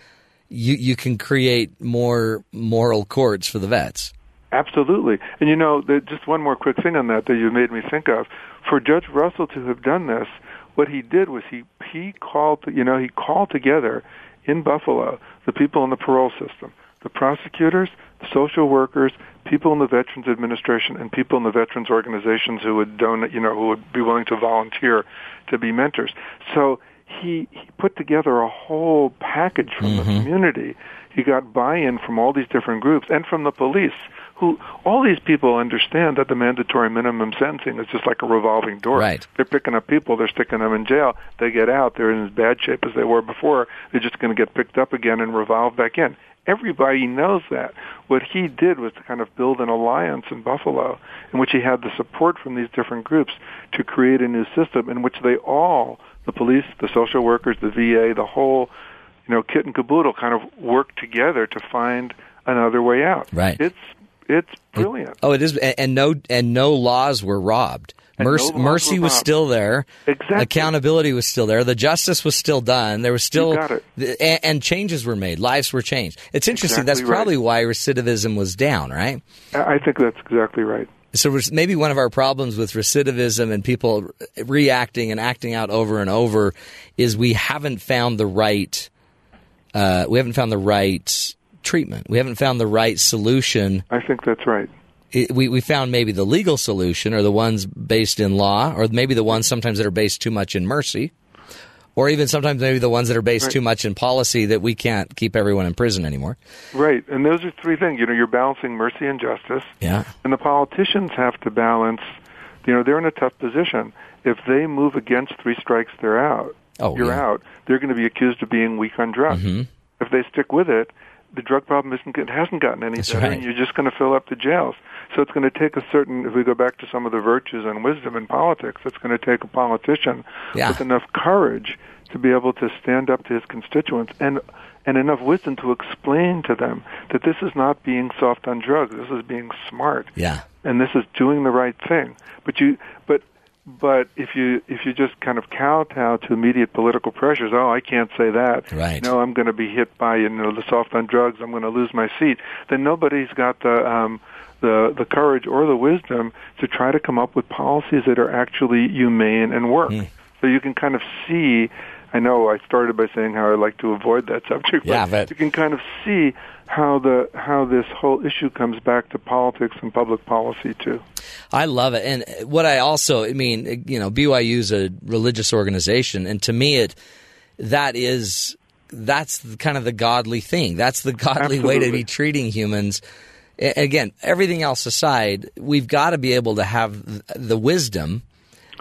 S1: you you can create more moral courts for the vets.
S7: Absolutely. And you know, the, just one more quick thing on that that you made me think of. For Judge Russell to have done this, what he did was he he called you know he called together in Buffalo the people in the parole system, the prosecutors, social workers, people in the Veterans Administration, and people in the veterans organizations who would donate you know who would be willing to volunteer to be mentors. So he, he put together a whole package from the mm-hmm. community. He got buy-in from all these different groups and from the police who all these people understand that the mandatory minimum sentencing is just like a revolving door.
S1: Right.
S7: They're picking up people, they're sticking them in jail. They get out, they're in as bad shape as they were before. They're just going to get picked up again and revolved back in. Everybody knows that. What he did was to kind of build an alliance in Buffalo in which he had the support from these different groups to create a new system in which they all, the police, the social workers, the VA, the whole, you know, kit and caboodle kind of work together to find another way out.
S1: Right.
S7: It's It's brilliant.
S1: Oh, it is, and, and no, and no laws were robbed.
S7: And no
S1: Mercy,
S7: were
S1: was
S7: robbed.
S1: still there.
S7: Exactly.
S1: Accountability was still there. The justice was still done. There was still,
S7: got it.
S1: and, and changes were made. Lives were changed. It's interesting. That's
S7: Exactly right.
S1: probably why recidivism was down, right?
S7: I I think that's exactly right.
S1: So maybe one of our problems with recidivism and people reacting and acting out over and over is we haven't found the right, uh, we haven't found the right treatment. We haven't found the right solution
S7: I think that's right.
S1: it, we, we found maybe the legal solution or the ones based in law, or maybe the ones sometimes that are based too much in mercy, or even sometimes maybe the ones that are based
S7: Right.
S1: too much in policy that we can't keep everyone in prison anymore.
S7: Right. And those are three things. You know, you're balancing mercy and justice.
S1: Yeah.
S7: And the politicians have to balance, you know, they're in a tough position. If they move against three strikes, they're out.
S1: Oh,
S7: you're
S1: yeah. Mm-hmm.
S7: out. They're going to be accused of being weak on drugs. If they stick with it, the drug problem isn't it hasn't gotten any
S1: That's
S7: better,
S1: right.
S7: and you're just going to fill up the jails. So it's going to take a certain. If we go back to some of the virtues and wisdom in politics, it's going to take a politician
S1: Yeah.
S7: with enough courage to be able to stand up to his constituents and and enough wisdom to explain to them that this is not being soft on drugs. This is being smart
S1: Yeah.
S7: and this is doing the right thing. But you, but, if you if you just kind of kowtow to immediate political pressures, oh, I can't say that.
S1: Right.
S7: No, I'm going to be hit by you know the soft on drugs. I'm going to lose my seat. Then nobody's got the um, the the courage or the wisdom to try to come up with policies that are actually humane and work.
S1: Hmm.
S7: So you can kind of see. I know I started by saying how I like to avoid that subject,
S1: Yeah, but-
S7: you can kind of see how the how this whole issue comes back to politics and public policy too.
S1: I love it. And what I also, I mean, you know, BYU is a religious organization, and to me, it that is that's kind of the godly thing. That's the godly way to be treating humans. Again, everything else aside, we've got to be able to have the wisdom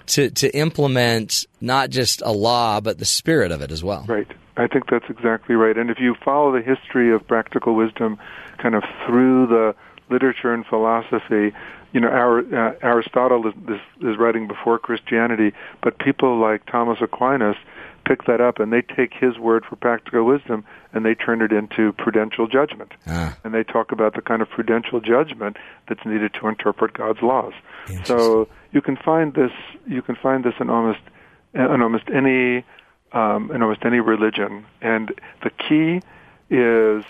S1: to to implement not just a law, but the spirit of it as well.
S7: Right. I think that's exactly right. And if you follow the history of practical wisdom kind of through the literature and philosophy, you know, our, uh, Aristotle is, is, is writing before Christianity, but people like Thomas Aquinas pick that up and they take his word for practical wisdom and they turn it into prudential judgment.
S1: Ah.
S7: And they talk about the kind of prudential judgment that's needed to interpret God's laws. So you can find this you can find this in almost in almost any um, in almost any religion. And the key is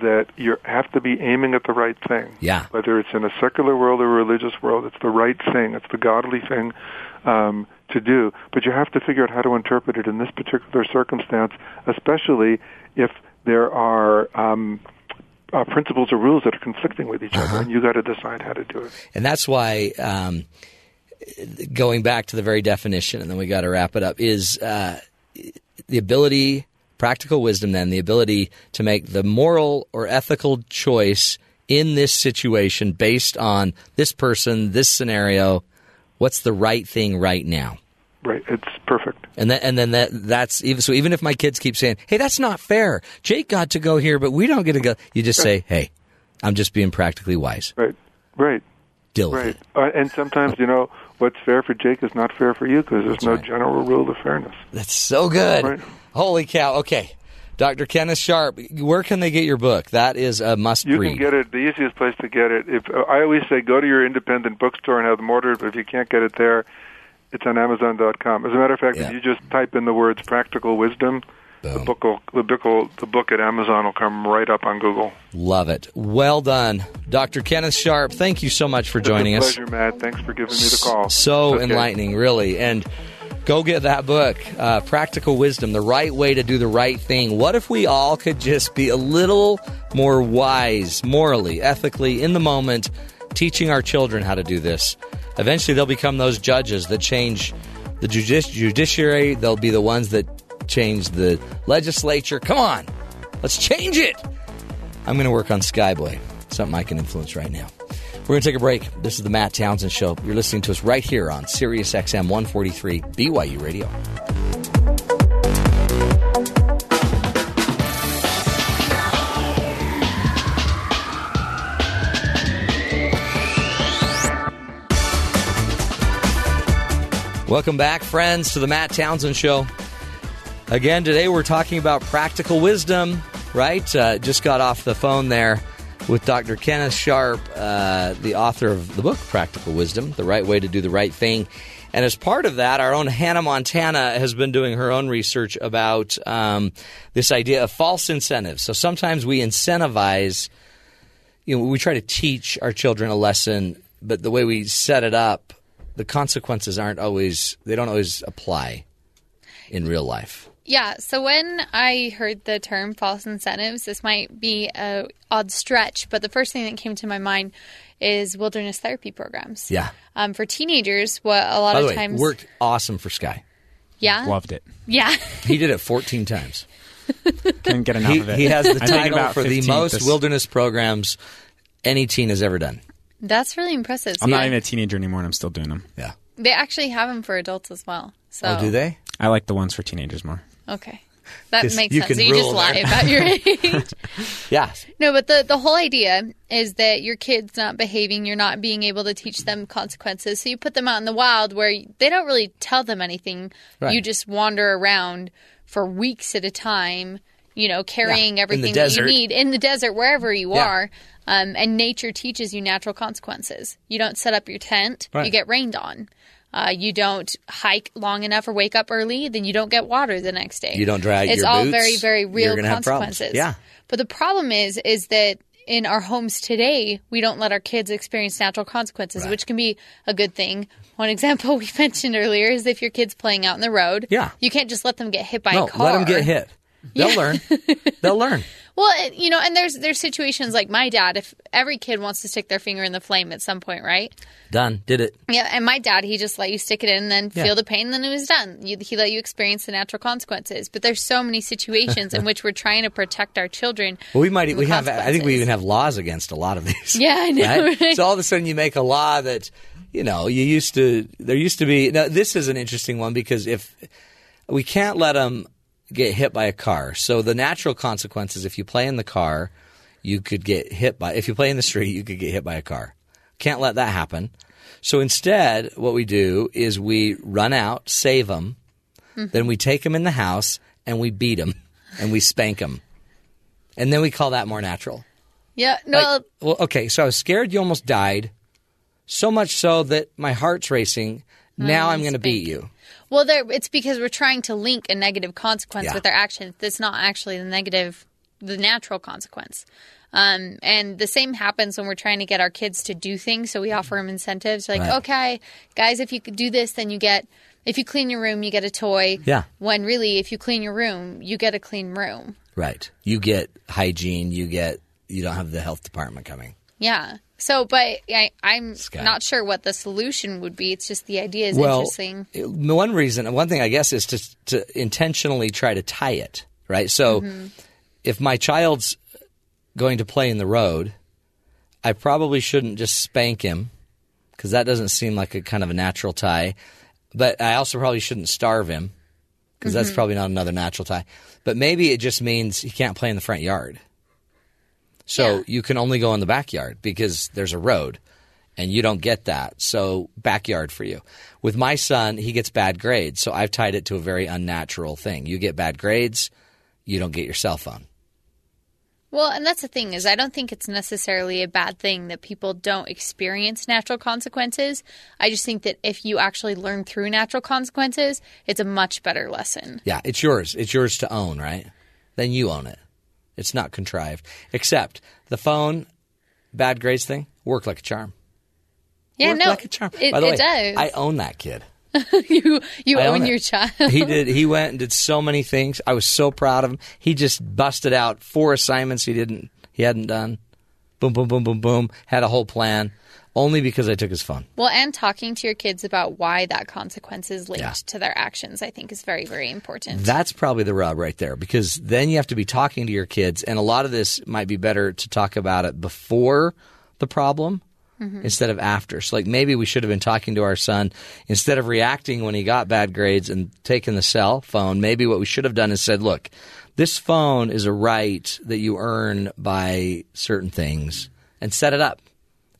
S7: that you have to be aiming at the right thing.
S1: Yeah.
S7: Whether it's in a secular world or a religious world, it's the right thing. It's the godly thing um, to do. But you have to figure out how to interpret it in this particular circumstance, especially if there are um, uh, principles or rules that are conflicting with each other, and you got to decide how to do it.
S1: And that's why, um, going back to the very definition, and then we got to wrap it up, is uh, the ability, practical wisdom, then, the ability to make the moral or ethical choice in this situation based on this person, this scenario, what's the right thing right now.
S7: Right? It's perfect.
S1: And then, and then that that's even so. Even if my kids keep saying, "Hey, that's not fair," Jake got to go here, but we don't get to go. You just say, "Hey, I'm just being practically wise."
S7: Right. Right.
S1: Deal
S7: Right.
S1: it.
S7: Uh, and sometimes, you know, what's fair for Jake is not fair for you because there's
S1: That's
S7: no
S1: right.
S7: general rule of fairness.
S1: That's so good.
S7: Right.
S1: Holy cow. Okay. Dr. Kenneth Sharpe, where can they get your book? That is a must
S7: You
S1: read.
S7: can get it. The easiest place to get it. If uh, I always say, go to your independent bookstore and have them ordered. But if you can't get it there, it's on Amazon.com. As a matter of fact,
S1: Yeah.
S7: if you just type in the words "practical wisdom," the book will, the book will, the book at Amazon will come right up on Google.
S1: Love it. Well done. Dr. Kenneth Sharpe, thank you so much for joining
S7: it's
S1: us.
S7: pleasure, Matt. Thanks for giving me the call.
S1: So
S7: Okay.
S1: enlightening, really. And go get that book, uh, Practical Wisdom, the right way to do the right thing. What if we all could just be a little more wise, morally, ethically, in the moment, teaching our children how to do this? Eventually, they'll become those judges that change the judici- judiciary. They'll be the ones that change the legislature. Come on, let's change it. I'm going to work on Skyboy, something I can influence right now. We're going to take a break. This is the Matt Townsend Show. You're listening to us right here on Sirius XM 143 BYU Radio. Welcome back, friends, to the Matt Townsend Show. Again, today we're talking about practical wisdom, right? Uh, just got off the phone there with Dr. Kenneth Sharpe, uh, the author of the book Practical Wisdom The Right Way to Do the Right Thing. And as part of that, our own Hannah Montana has been doing her own research about um, this idea of false incentives. So sometimes we incentivize, you know, we try to teach our children a lesson, but the way we set it up, the consequences aren't always, they don't always apply in real life.
S5: Yeah, so when I heard the term false incentives, this might be a odd stretch, but the first thing that came to my mind is wilderness therapy programs.
S1: Yeah.
S5: Um, for teenagers, what a lot
S1: By the
S5: of
S1: way,
S5: times
S1: worked awesome for Sky.
S5: Yeah.
S3: Loved it.
S5: Yeah.
S1: He did it 14 times.
S3: Couldn't get enough
S1: He,
S3: of it.
S1: he has the title for the most
S3: this-
S1: wilderness programs any teen has ever done.
S5: That's really impressive.
S3: I'm
S5: So,
S3: not
S5: yeah,
S3: even a teenager anymore, and I'm still doing them.
S1: Yeah.
S5: They actually have them for adults as well. So
S1: Oh, do they?
S3: I like the ones for teenagers more.
S5: Okay. That
S1: 'Cause
S5: makes
S1: you
S5: sense.
S1: can
S5: So you just
S1: rule
S5: lie
S1: there.
S5: about your age.
S1: Yeah.
S5: No, but the the whole idea is that your kid's not behaving, you're not being able to teach them consequences. So you put them out in the wild where they don't really tell them anything.
S1: Right.
S5: You just wander around for weeks at a time, you know, carrying
S1: Yeah,
S5: everything that you need in the desert wherever you
S1: Yeah.
S5: are. Um, and nature teaches you natural consequences. You don't set up your tent,
S1: Right.
S5: you get rained on. Uh, you don't hike long enough or wake up early, then you don't get water the next day.
S1: You don't dry
S5: It's all
S1: boots,
S5: very, very real consequences.
S1: Yeah.
S5: But the problem is, is that in our homes today, we don't let our kids experience natural consequences, which can be a good thing. One example we mentioned earlier is if your kid's playing out in the road,
S1: Yeah.
S5: you can't just let them get hit by
S1: No,
S5: a car.
S1: let them get hit. They'll learn. They'll learn.
S5: Well, you know, and there's there's situations like my dad. If every kid wants to stick their finger in the flame at some point, right?
S1: Done. Did it.
S5: Yeah, and my dad, he just let you stick it in and then
S1: Yeah.
S5: feel the pain, and then it was done. You, he let you experience the natural consequences. But there's so many situations in which we're trying to protect our children.
S1: Well, we might. We have. I think we even have laws against a lot of these.
S5: Yeah, I know, right?
S1: So all of a sudden, you make a law that you know you used to. There used to be. Now this is an interesting one because if we can't let them get hit by a car, so the natural consequence is if you play in the car, you could get hit by. If you play in the street, you could get hit by a car. Can't let that happen. So instead, what we do is we run out, save them, then we take them in the house and we beat them and we spank them, and then we call that more natural.
S5: Yeah, no,
S1: Like, well, okay, so I was scared you almost died, so much so that my heart's racing. Now I'm going to beat you.
S5: Well, there, it's because we're trying to link a negative consequence
S1: Yeah.
S5: with our actions. That's not actually the negative, the natural consequence. Um, and the same happens when we're trying to get our kids to do things. So we offer them incentives. Like,
S1: Right.
S5: okay, guys, if you could do this, then you get. If you clean your room, you get a toy.
S1: Yeah.
S5: When really, if you clean your room, you get a clean room.
S1: Right. You get hygiene. You get. You don't have the health department coming.
S5: Yeah. So, but I, I'm
S1: Scott.
S5: not sure what the solution would be. It's just the idea is
S1: well,
S5: interesting.
S1: one reason, one thing I guess is to to intentionally try to tie it. Right. So,
S5: Mm-hmm.
S1: if my child's going to play in the road, I probably shouldn't just spank him because that doesn't seem like a kind of a natural tie. But I also probably shouldn't starve him because that's probably not another natural tie. But maybe it just means he can't play in the front yard. So
S5: Yeah.
S1: you can only go in the backyard because there's a road and you don't get that. So backyard for you. With my son, he gets bad grades. So I've tied it to a very unnatural thing. You get bad grades, you don't get your cell phone.
S5: Well, and that's the thing is I don't think it's necessarily a bad thing that people don't experience natural consequences. I just think that if you actually learn through natural consequences, it's a much better lesson.
S1: Yeah, it's yours. It's yours to own, right? Then you own it. It's not contrived. Except the phone bad grades thing worked like a charm.
S5: Yeah,
S1: Worked
S5: no,
S1: like a charm.
S5: it,
S1: By the way,
S5: does.
S1: I own that kid.
S5: you you
S1: I own
S5: own your child.
S1: he did. He went and did so many things. I was so proud of him. He just busted out four assignments he didn't. He hadn't done. Boom, boom, boom, boom, boom. Had a whole plan. Only because I took his phone.
S5: well, and talking to your kids about why that consequence is linked
S1: Yeah.
S5: to their actions, I think, is very, very important.
S1: That's probably the rub right there because then you have to be talking to your kids, and a lot of this might be better to talk about it before the problem mm-hmm. instead of after. So, like maybe we should have been talking to our son instead of reacting when he got bad grades and taking the cell phone. Maybe what we should have done is said, "Look, this phone is a right that you earn by certain things," and set it up.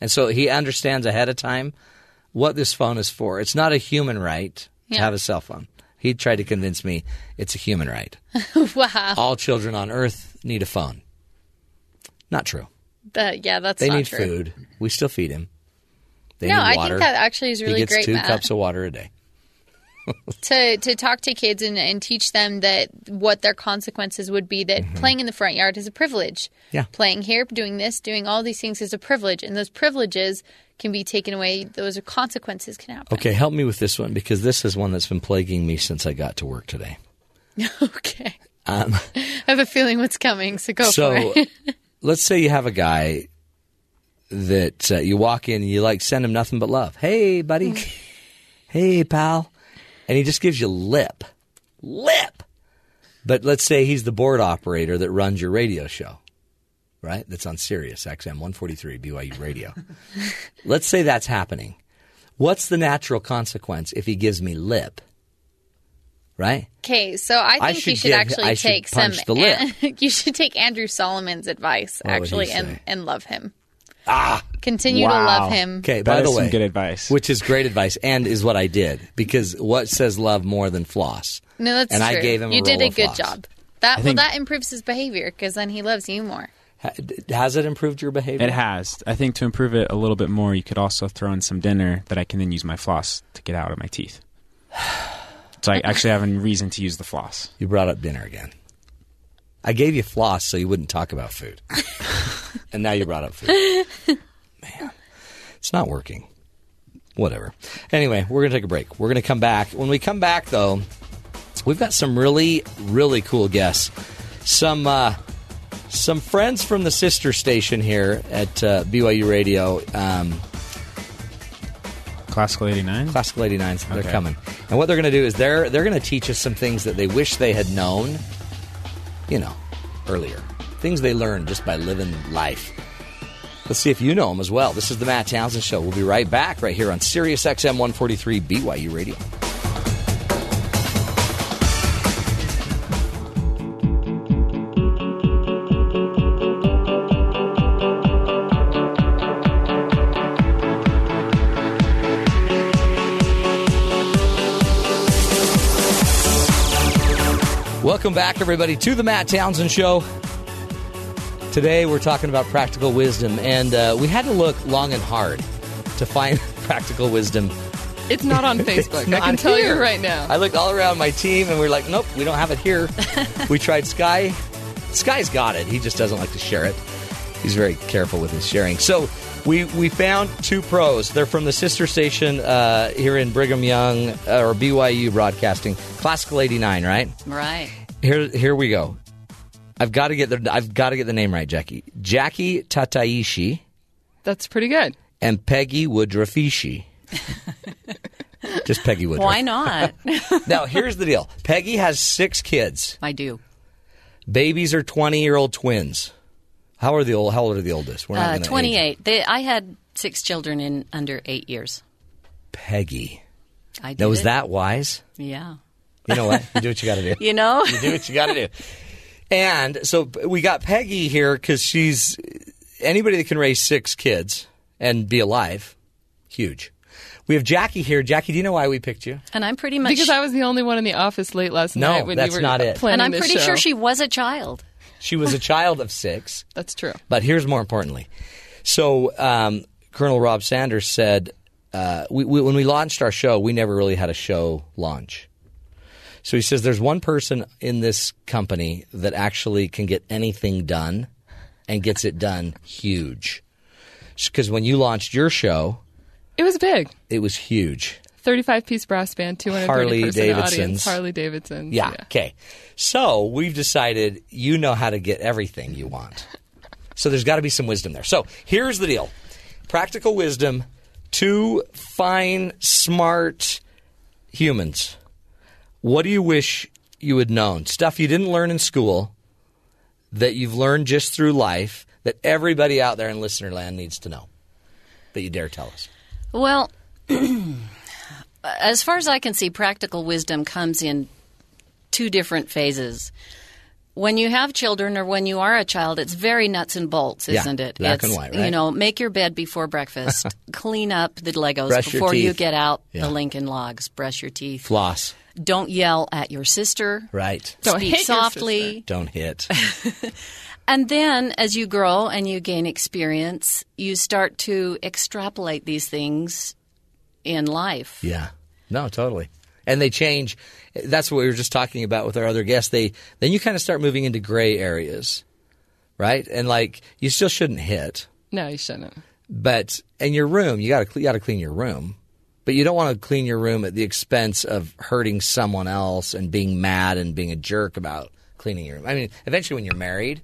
S1: And so he understands ahead of time what this phone is for. It's not a human right to have a cell phone. He tried to convince me it's a human right.
S5: wow.
S1: All children on earth need a phone. Not true.
S5: That yeah, that's
S1: They need
S5: true.
S1: food. We still feed him. They
S5: no, I think that actually is really
S1: he gets
S5: great,
S1: two
S5: Matt.
S1: cups of water a day.
S5: to to talk to kids and, and teach them that what their consequences would be that playing in the front yard is a privilege.
S1: Mm-hmm. Yeah.
S5: Playing here, doing this, doing all these things is a privilege and those privileges can be taken away. Those consequences can happen.
S1: Okay, help me with this one because this is one that's been plaguing me since I got to work today.
S5: Okay.
S1: Um,
S5: I have a feeling what's coming, so go
S1: so
S5: for it.
S1: So let's say you have a guy that uh, you walk in and you like send him nothing but love. Hey, buddy. hey, pal. And he just gives you lip. Lip. But let's say he's the board operator that runs your radio show, right? That's on Sirius XM 143 BYU radio. let's say that's happening. What's the natural consequence if he gives me lip? Right?
S5: Okay, so I think
S1: I
S5: you
S1: should
S5: should
S1: give-
S5: actually
S1: should
S5: take some.
S1: punch the lip.
S5: you should take Andrew Solomon's advice
S1: What
S5: actually and and love him. Ah, continue to love him.
S1: Okay, by
S3: is
S1: the
S3: some
S1: way,
S3: good advice.
S1: which is great advice, and is what I did because what says love more than floss?
S5: No, that's
S1: And I gave him a
S5: you did
S1: roll
S5: a good
S1: floss.
S5: job. That well, that improves his behavior because then he loves you more.
S1: Has it improved your behavior?
S3: It has. I think to improve it a little bit more, you could also throw in some dinner that I can then use my floss to get out of my teeth. So I actually have a reason to use the floss.
S1: You brought up dinner again. I gave you floss so you wouldn't talk about food, and now you brought up food. Man, it's not working. Whatever. Anyway, we're gonna take a break. We're gonna come back. When we come back, though, we've got some really, really cool guests. Some uh, some friends from the sister station here at uh, BYU Radio. Um,
S3: Classical 89?
S1: Classical 89s. They're
S3: Okay.
S1: coming. And what they're going to do is they're they're going to teach us some things that they wish they had known, you know, earlier. Things they learned just by living life. Let's see if you know them as well. This is the Matt Townsend Show. We'll be right back right here on Sirius XM 143 BYU Radio. Welcome back, everybody, to the Matt Townsend Show. Today, we're talking about practical wisdom, and uh, we had to look long and hard to find practical wisdom.
S8: It's not on Facebook. I can tell
S1: here.
S8: you right now.
S1: I looked all around my team, and we are like, nope, we don't have it here. we tried Sky. Sky's got it. He just doesn't like to share it. He's very careful with his sharing. So we we found two pros. They're from the sister station uh, here in Brigham Young uh, or BYU Broadcasting, Classical '89, right?
S9: Right.
S1: Here, here we go. I've got to get the I've got to get the name right, Jackie. Jackie Tataishi
S8: That's pretty good.
S1: and Peggy Woodroffishi. Just Peggy Woodruff.
S9: Why not?
S1: Now, here's the deal. Peggy has six kids.
S9: I do.
S1: Babies are 20 year old twins. How are the old? How old are the oldest? We're not
S9: Uh,
S1: gonna age
S9: 28. They, I had six children in under eight years.
S1: Peggy.
S9: I did
S1: Now, was
S9: it.
S1: that wise?
S9: Yeah.
S1: You know what? You do what you got to do.
S9: You know?
S1: You do what you got to do. And so we got Peggy here because she's anybody that can raise six kids and be alive, huge. We have Jackie here. Jackie, do you know why we picked you?
S9: And I'm pretty much.
S8: Because I was the only one in the office late last
S1: No,
S8: night when
S1: that's
S8: you were
S1: not it.
S8: planning
S9: and I'm pretty
S8: show.
S9: sure she was a child.
S1: She was a child of six.
S8: That's true.
S1: But here's more importantly. So um, Colonel Rob Sanders said, uh, we, we, when we launched our show, we never really had a show launch. So he says there's one person in this company that actually can get anything done and gets it done huge. Because when you launched your show,
S8: It was big.
S1: it was huge.
S8: 35 piece brass band, 230
S1: Harley
S8: person
S1: Davidsons.
S8: audience, Harley Davidson.
S1: Yeah. Okay. So we've decided you know how to get everything you want. So there's got to be some wisdom there. So here's the deal practical wisdom, two fine, smart humans. What do you wish you had known? Stuff you didn't learn in school that you've learned just through life that everybody out there in listener land needs to know that you dare tell us.
S9: Well, as far as I can see, practical wisdom comes in two different phases. When you have children or when you are a child, it's very nuts and bolts, isn't it?
S1: black
S9: it's,
S1: and white, right?
S9: You know, make your bed before breakfast, clean up the Legos
S1: Brush
S9: before you get out
S1: Yeah.
S9: the Lincoln Logs, brush your teeth.
S1: Floss.
S9: Don't yell at your sister.
S1: Right.
S8: Don't
S9: Speak
S8: hit your
S9: softly.
S8: sister.
S1: Don't hit.
S9: And then as you grow and you gain experience, you start to extrapolate these things in life.
S1: Yeah. No, totally. And they change. That's what we were just talking about with our other guests. They then you kind of start moving into gray areas, right? And like you still shouldn't hit,
S8: No, you shouldn't.
S1: but in your room you got to you got to clean your room. But you don't want to clean your room at the expense of hurting someone else and being mad and being a jerk about cleaning your room. I mean, eventually when you're married,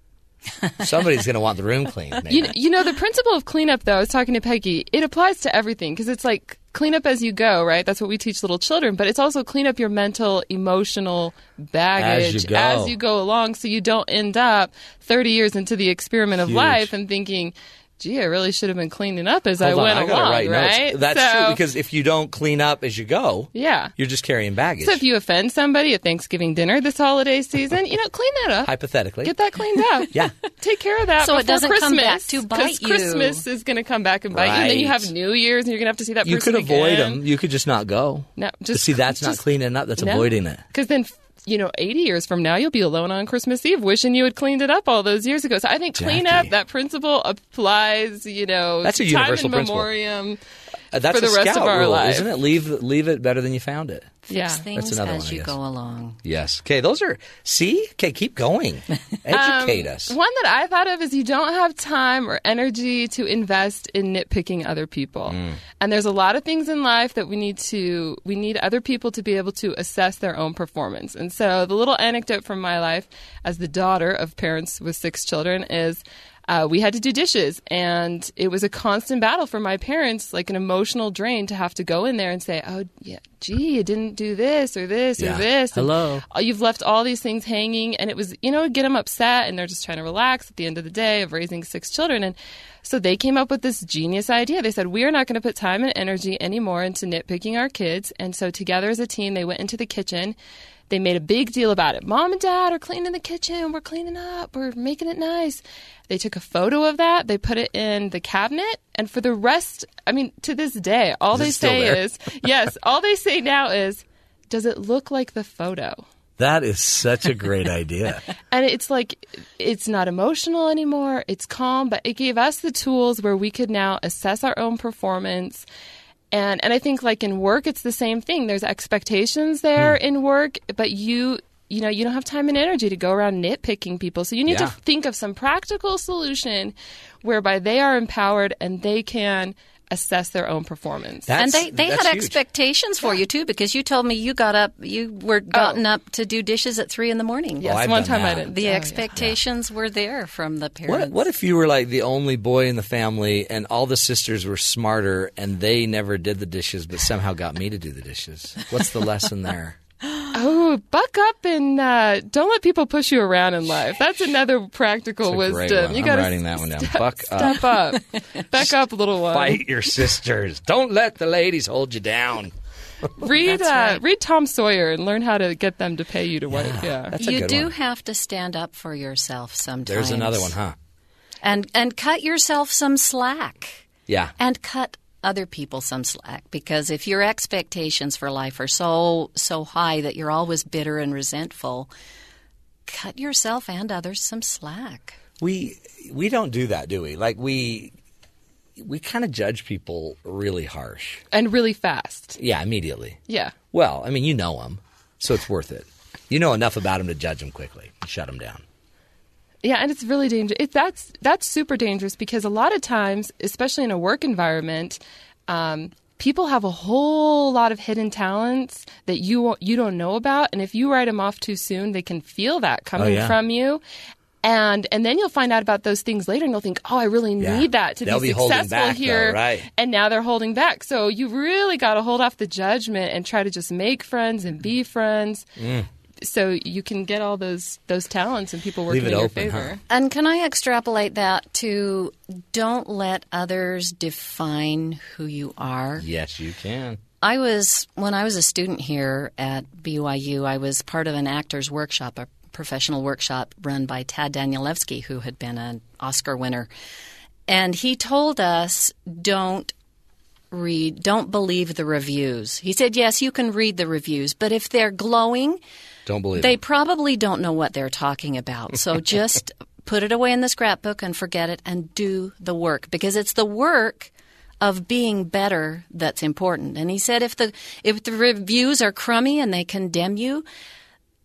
S1: somebody's going to want the room cleaned.
S8: You, you know, the principle of cleanup, though, I was talking to Peggy, it applies to everything because it's like clean up as you go, right? That's what we teach little children, but it's also clean up your mental, emotional baggage
S1: As you go.
S8: as you go along so you don't end up 30 years into the experiment of
S1: Huge.
S8: life and thinking, gee, I really should have been cleaning up as I
S1: on,
S8: went
S1: I
S8: along,
S1: write notes.
S8: right?
S1: That's
S8: So-
S1: true because if you don't clean up as you go,
S8: Yeah.
S1: you're just carrying baggage.
S8: So if you offend somebody at Thanksgiving dinner this holiday season, you know, clean that up.
S1: hypothetically,
S8: Get that cleaned up.
S1: Yeah.
S8: Take care of that
S9: So it doesn't
S8: Christmas.
S9: come back to
S8: 'cause
S9: bite you.
S8: Because Christmas is going to come back and bite you. And then you have New Year's and you're going to have to see that
S1: you
S8: person
S1: could avoid
S8: again.
S1: them. You could just not go.
S8: No,
S1: But
S8: just
S1: see, that's not cleaning up. That's
S8: no.
S1: avoiding it.
S8: Because then, you know, 80 years from now, you'll be alone on Christmas Eve wishing you had cleaned it up all those years ago. So I think clean
S1: Jackie.
S8: up, that principle applies, you know,
S1: That's a
S8: time
S1: universal
S8: in
S1: principle.
S8: memoriam.
S1: Uh, that's
S8: For the
S1: a
S8: rest of our
S1: rule,
S8: life.
S1: isn't it? Leave leave it better than you found it.
S8: Yeah.
S9: Fix things
S1: another
S9: as
S1: one,
S9: you go along.
S1: Yes. Okay. Those are. See. Okay. Keep going. Educate us.
S8: Um, One that I thought of is you don't have time or energy to invest in nitpicking other people.
S1: Mm.
S8: And there's a lot of things in life that we need to we need other people to be able to assess their own performance. And so the little anecdote from my life as the daughter of parents with six children is uh, we had to do dishes, and it was a constant battle for my parents, like an emotional drain to have to go in there and say, "Oh, yeah, gee, you didn't do this or this
S1: Yeah.
S8: or this." And
S1: Hello.
S8: uh, you've left all these things hanging and it was you know get them upset and they're just trying to relax at the end of the day of raising six children and so they came up with this genius idea they said we are not going to put time and energy anymore into nitpicking our kids and so together as a team they went into the kitchen they made a big deal about it. Mom and dad are cleaning the kitchen. We're cleaning up. We're making it nice. They took a photo of that. They put it in the cabinet. And for the rest i mean to this day all
S1: Is
S8: they say is, yes all they say now is does it look like the photo?
S1: That is such a great idea.
S8: and it's like it's not emotional anymore. It's calm. But it gave us the tools where we could now assess our own performance and and i think like in work it's the same thing there's expectations there
S1: Hmm.
S8: in work but you you know you don't have time and energy to go around nitpicking people so you need
S1: Yeah.
S8: to think of some practical solution whereby they are empowered and they can assess their own performance
S1: That's,
S9: and they, they had
S1: huge.
S9: expectations for you too because you told me you got up you were oh. gotten up to do dishes at three in the morning.
S8: yes
S1: Oh, I've
S8: one
S1: done
S8: time i didn't
S9: The
S8: oh, yeah.
S9: expectations were there from the parents.
S1: What, what if you were like the only boy in the family and all the sisters were smarter and they never did the dishes but somehow got me to do the dishes? What's the lesson there?
S8: Oh, buck up and uh, don't let people push you around in life. That's another practical
S1: That's a great
S8: wisdom.
S1: one.
S8: You gotta
S1: writing that one down.
S8: Step,
S1: Buck up.
S8: step up. Back up, little one.
S1: Fight your sisters. Don't let the ladies hold you down.
S8: Read uh,
S9: right.
S8: read Tom Sawyer and learn how to get them to pay you to work. Yeah.
S1: That's a
S9: you
S1: good
S9: do
S1: one.
S9: have to stand up for yourself sometimes.
S1: There's another one, huh?
S9: And and cut yourself some slack.
S1: Yeah.
S9: And cut other people some slack because if your expectations for life are so so high that you're always bitter and resentful, cut yourself and others some slack.
S1: We we don't do that, do we? Like we we kind of judge people really harsh.
S8: And really fast.
S1: Yeah, immediately.
S8: Yeah.
S1: Well, I mean, you know them, so it's worth it. You know enough about them to judge them quickly, and shut them down.
S8: Yeah, and it's really dangerous. It, that's that's super dangerous because a lot of times, especially in a work environment, um, people have a whole lot of hidden talents that you you don't know about, and if you write them off too soon, they can feel that coming
S1: yeah.
S8: from you. And and then you'll find out about those things later, and you'll think, "Oh, I really
S1: Yeah.
S8: need that to
S1: They'll
S8: be
S1: be
S8: successful
S1: back, though,
S8: here."
S1: right.
S8: And now they're holding back. So you really got to hold off the judgment and try to just make friends and be friends.
S1: Mm.
S8: So you can get all those those talents and people working in your
S1: open, huh?
S8: favor.
S9: And can I extrapolate that to don't let others define who you are?
S1: Yes, you can.
S9: I was when I was a student here at BYU. I was part of an actors workshop, a professional workshop run by Tad Danielewski, who had been an Oscar winner, and he told us don't read, don't believe the reviews. He said, yes, you can read the reviews, but if they're glowing,
S1: Don't believe
S9: They
S1: it.
S9: probably don't know what they're talking about. So just put it away in the scrapbook and forget it and do the work because it's the work of being better that's important. And he said if the if the reviews are crummy and they condemn you,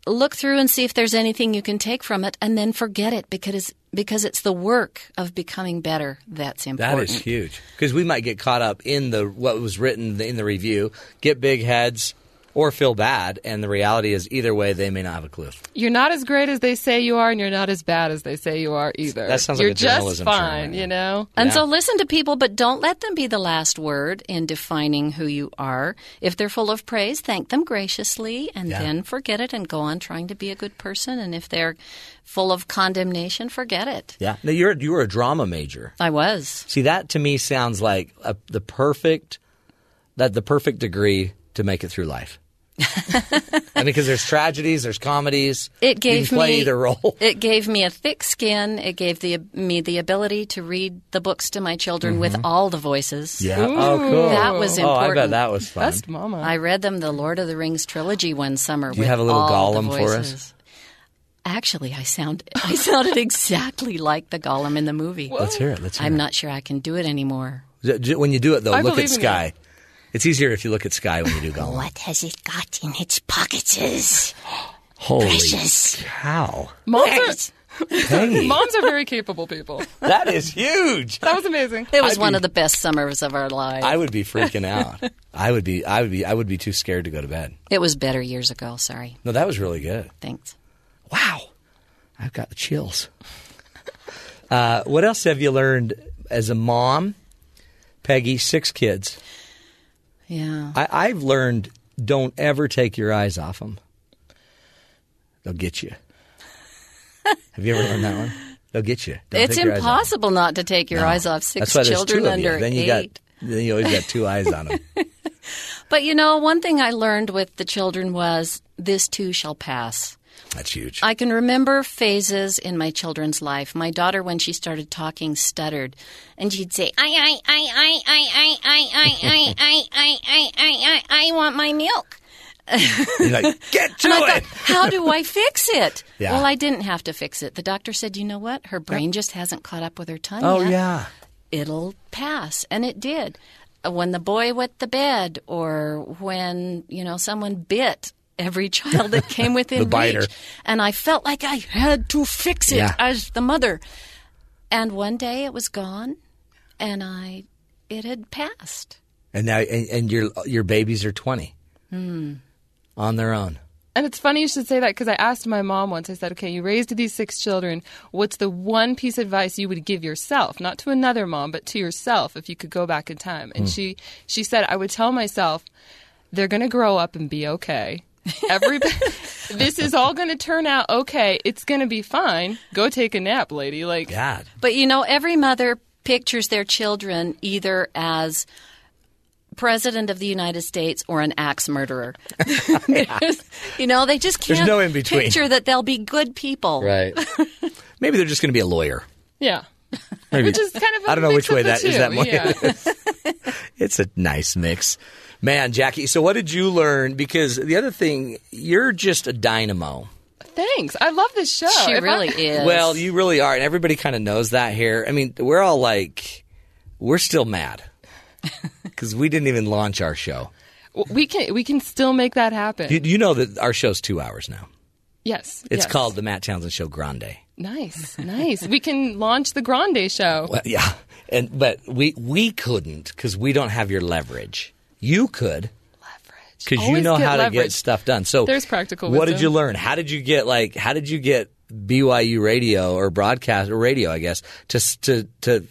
S9: look through and see if there's anything you can take from it and then forget it because because it's the work of becoming better that's important.
S1: That is huge because we might get caught up in the what was written in the review, get big heads, or feel bad, and the reality is either way they may not have a clue.
S8: You're not as great as they say you are, and you're not as bad as they say you are either.
S1: That sounds like
S8: you're
S1: a
S8: just
S1: journalism term
S8: fine,
S1: right
S8: you know.
S9: And
S1: Yeah.
S9: so listen to people, but don't let them be the last word in defining who you are. If they're full of praise, thank them graciously and
S1: Yeah.
S9: then forget it and go on trying to be a good person. And if they're full of condemnation, forget it.
S1: Yeah, now you're you were a drama major.
S9: I was.
S1: See, that to me sounds like a, the perfect that the perfect degree to make it through life. and because there's tragedies, there's comedies.
S9: It gave
S1: you can play
S9: me
S1: either role.
S9: It gave me a thick skin. It gave the, me the ability to read the books to my children with all the voices.
S1: Mm-hmm. Yeah. Oh, cool.
S9: That was important.
S1: Oh, I bet that was fun.
S8: Best mama.
S9: I read them the Lord of the Rings trilogy one summer.
S1: Do you
S9: with
S1: have a little
S9: all the
S1: for us?
S9: voices. Actually, I sound I sounded exactly like the Gollum in the movie.
S1: Let's hear it. Let's hear
S9: I'm
S1: it.
S9: not sure I can do it anymore.
S1: J- j- When you do it, though,
S8: I
S1: look at
S8: Sky. you.
S1: Sky. It's easier if you look at Sky when you do Gollum.
S9: What has it got in its pockets?
S1: Holy
S9: Precious.
S1: cow.
S8: moms,
S1: Peggy,
S8: are, moms are very capable people.
S1: that is huge.
S8: That was amazing.
S9: It was
S1: I'd
S9: one
S1: be-
S9: of the best summers of our lives.
S1: I would be freaking out. I would be. I would be. I would be too scared to go to bed.
S9: it was better years ago. Sorry.
S1: No, that was really good.
S9: Thanks.
S1: Wow, I've got the chills. Uh, what else have you learned as a mom, Peggy? Six kids.
S9: Yeah.
S1: I, I've learned don't ever take your eyes off them. They'll get you. have you ever learned that one? They'll get you. Don't
S9: it's
S1: take your eyes off 'em.
S9: impossible not to take your
S1: No.
S9: eyes off six
S1: That's why there's
S9: children
S1: two of you.
S9: under
S1: Then you
S9: eight.
S1: got. Then you always got two eyes on them.
S9: But you know, one thing I learned with the children was this too shall pass.
S1: That's huge.
S9: I can remember phases in my children's life. My daughter, when she started talking, stuttered, and she'd say, "I, I, I, I, I, I, I, I, I, I, I, I, I, I, I want my milk."
S1: You're like, get to it.
S9: thought, how do I fix it?
S1: Yeah.
S9: Well, I didn't have to fix it. The doctor said, you know what? Her brain just hasn't caught up with her tongue
S1: oh
S9: yet.
S1: yeah.
S9: It'll pass. And it did. Uh, When the boy wet the bed or when, you know, someone bit every child that came within reach. And I felt like I had to fix it
S1: Yeah.
S9: as the mother. And one day it was gone and I it had passed.
S1: And now, and, and your your babies are twenty hmm. on their own.
S8: And it's funny you should say that because I asked my mom once. I said, "Okay, you raised these six children. What's the one piece of advice you would give yourself, not to another mom, but to yourself, if you could go back in time?" And hmm. she she said, "I would tell myself, they're going to grow up and be okay. Every this is all going to turn out okay. It's going to be fine. Go take a nap, lady. Like
S1: God.
S9: But you know, every mother pictures their children either as president of the United States or an axe murderer. You know, they just can't
S1: no in between.
S9: picture that they'll be good people.
S1: Right. Maybe they're just going to be a lawyer.
S8: yeah."
S1: Maybe.
S8: Which is kind of a
S1: I don't know
S8: mix
S1: which way
S8: the
S1: that is.
S8: two,
S1: That more.
S8: yeah.
S1: it's a nice mix, man. Jackie. So what did you learn? Because the other thing, you're just a dynamo.
S8: Thanks. I love this show.
S9: She
S8: If I-
S9: really is.
S1: Well, you really are, and everybody kind of knows that here. I mean, we're all like, we're still mad because we didn't even launch our show.
S8: we can we can still make that happen.
S1: You, you know that our show's two hours now.
S8: yes.
S1: It's
S8: yes.
S1: called the Matt Townsend Show Grande.
S8: Nice, nice. we can launch the Grande show.
S1: Well, yeah, and but we we couldn't because we don't have your leverage. You could
S8: Leverage.
S1: because you know how to get stuff done. So
S8: There's practical
S1: What did you learn? How did you get like? How did you get BYU radio or broadcast or radio? I guess to to to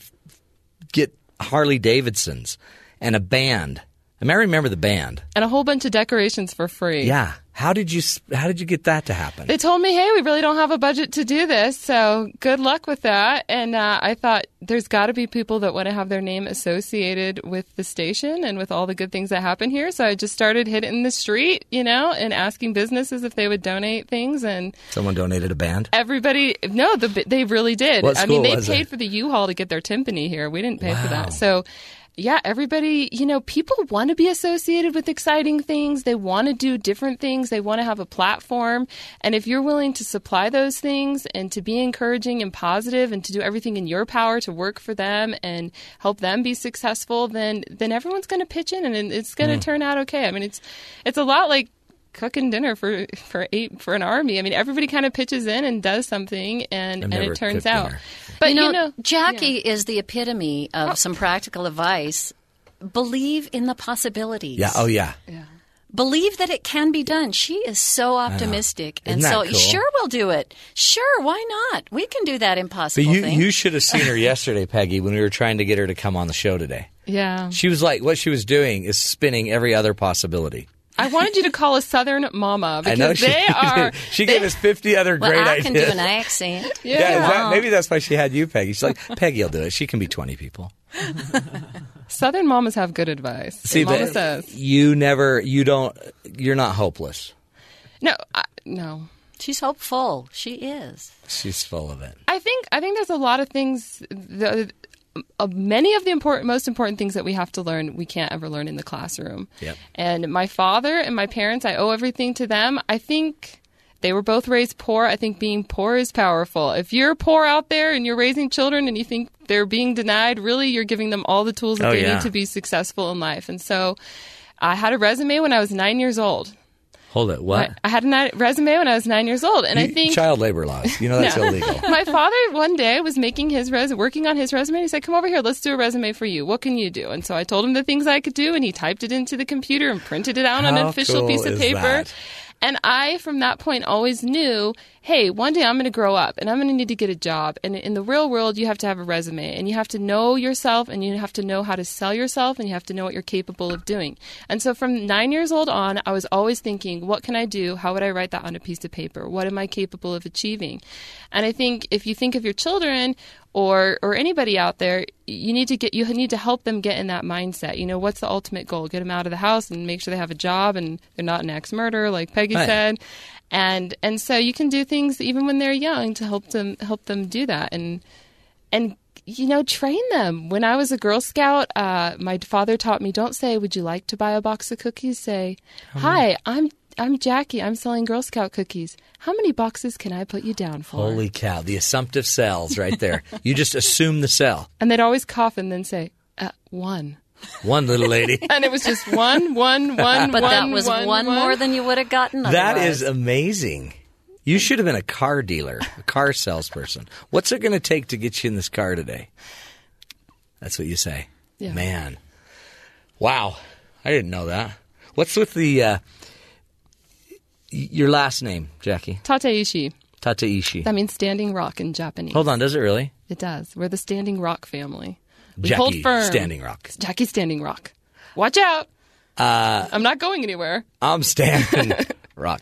S1: get Harley Davidsons and a band. I mean, I remember the band.
S8: and a whole bunch of decorations for free.
S1: Yeah. How did you How did you get that to happen?
S8: They told me, hey, we really don't have a budget to do this, so good luck with that. And uh, I thought there's got to be people that want to have their name associated with the station and with all the good things that happen here. So I just started hitting the street, you know, and asking businesses if they would donate things. And
S1: Someone donated a band.
S8: everybody, no, the, they really did. I mean, they paid
S1: it?
S8: for the U-Haul to get their timpani here. We didn't pay for that. So yeah, everybody, you know, people want to be associated with exciting things. They want to do different things. They want to have a platform. And if you're willing to supply those things and to be encouraging and positive and to do everything in your power to work for them and help them be successful, then then everyone's going to pitch in and it's going to
S1: Mm.
S8: turn out okay. I mean, it's it's a lot like cooking dinner for for eight for an army. I mean, everybody kind of pitches in and does something and and it turns out.
S1: dinner.
S8: But
S9: you know,
S8: you know
S9: Jackie is the epitome of oh. some practical advice. Believe in the possibilities.
S1: Yeah. Oh, yeah. Yeah.
S9: Believe that it can be done. She is so optimistic, and
S1: Isn't
S9: so
S1: that cool?
S9: sure we'll do it. Sure, why not? We can do that impossible.
S1: But
S9: impossible
S1: you,
S9: thing.
S1: you should have seen her yesterday, Peggy, when we were trying to get her to come on the show today.
S8: Yeah.
S1: She was like, what she was doing is spinning every other possibility.
S8: I wanted you to call a Southern mama
S1: I
S8: because
S1: know she,
S8: they are.
S1: she gave us 50 other
S9: well,
S1: great
S9: I
S1: ideas.
S9: can do an accent.
S1: yeah, is that- maybe that's why she had you, Peggy. She's like, Peggy will do it. She can be 20 people.
S8: Southern mamas have good advice.
S1: See,
S8: Mama
S1: but
S8: says
S1: you never, you don't, you're not hopeless.
S8: no, I, no.
S9: She's hopeful. She is.
S1: She's full of it.
S8: I think I think there's a lot of things. The, uh, many of the important, most important things that we have to learn, we can't ever learn in the classroom.
S1: Yep.
S8: And my father and my parents, I owe everything to them. I think they were both raised poor. I think being poor is powerful. If you're poor out there and you're raising children and you think they're being denied, really, you're giving them all the tools that
S1: Oh,
S8: they
S1: yeah.
S8: need to be successful in life. And so, I had a resume when I was nine years old.
S1: Hold it. What?
S8: I, had a resume when I was nine years old, and I think
S1: child labor laws. You know that's
S8: No.
S1: illegal.
S8: my father one day was making his res working on his resume. He said, "Come over here. Let's do a resume for you. What can you do?" And so I told him the things I could do, and he typed it into the computer and printed it out on an official
S1: cool
S8: piece of paper.
S1: that?
S8: And I, from that point, always knew, hey, one day I'm going to grow up and I'm going to need to get a job. And in the real world, you have to have a resume and you have to know yourself and you have to know how to sell yourself and you have to know what you're capable of doing. And so from nine years old on, I was always thinking, what can I do? How would I write that on a piece of paper? What am I capable of achieving? And I think if you think of your children or or anybody out there, you need to get you need to help them get in that mindset. You know, what's the ultimate goal? Get them out of the house and make sure they have a job and they're not an ex murderer, like Peggy
S1: Right.
S8: said. And and so you can do things even when they're young to help them help them do that and and you know train them. When I was a Girl Scout, uh, my father taught me don't say "Would you like to buy a box of cookies?" Say, "Hi, I'm." I'm Jackie. I'm selling Girl Scout cookies. How many boxes can I put you down for?
S1: Holy cow. The assumptive cells right there. you just assume the cell.
S8: And they'd always cough and then say, uh, one.
S1: One little lady.
S8: And it was just one, one, one,
S9: But
S8: one,
S9: that was
S8: one,
S9: one, more than you would have gotten
S1: That
S9: otherwise.
S1: is amazing. You should have been a car dealer, a car salesperson. What's it going to take to get you in this car today? That's what you say.
S8: Yeah.
S1: Man. Wow. I didn't know that. What's with the uh, y- your last name, Jackie?
S8: Tateishi.
S1: Tateishi.
S8: That means standing rock in Japanese.
S1: Hold on, does it really?
S8: It does. We're the Standing Rock family. We
S1: Jackie
S8: hold firm.
S1: Standing Rock.
S8: Jackie Standing Rock. Watch out. Uh, I'm not going anywhere.
S1: I'm standing rock.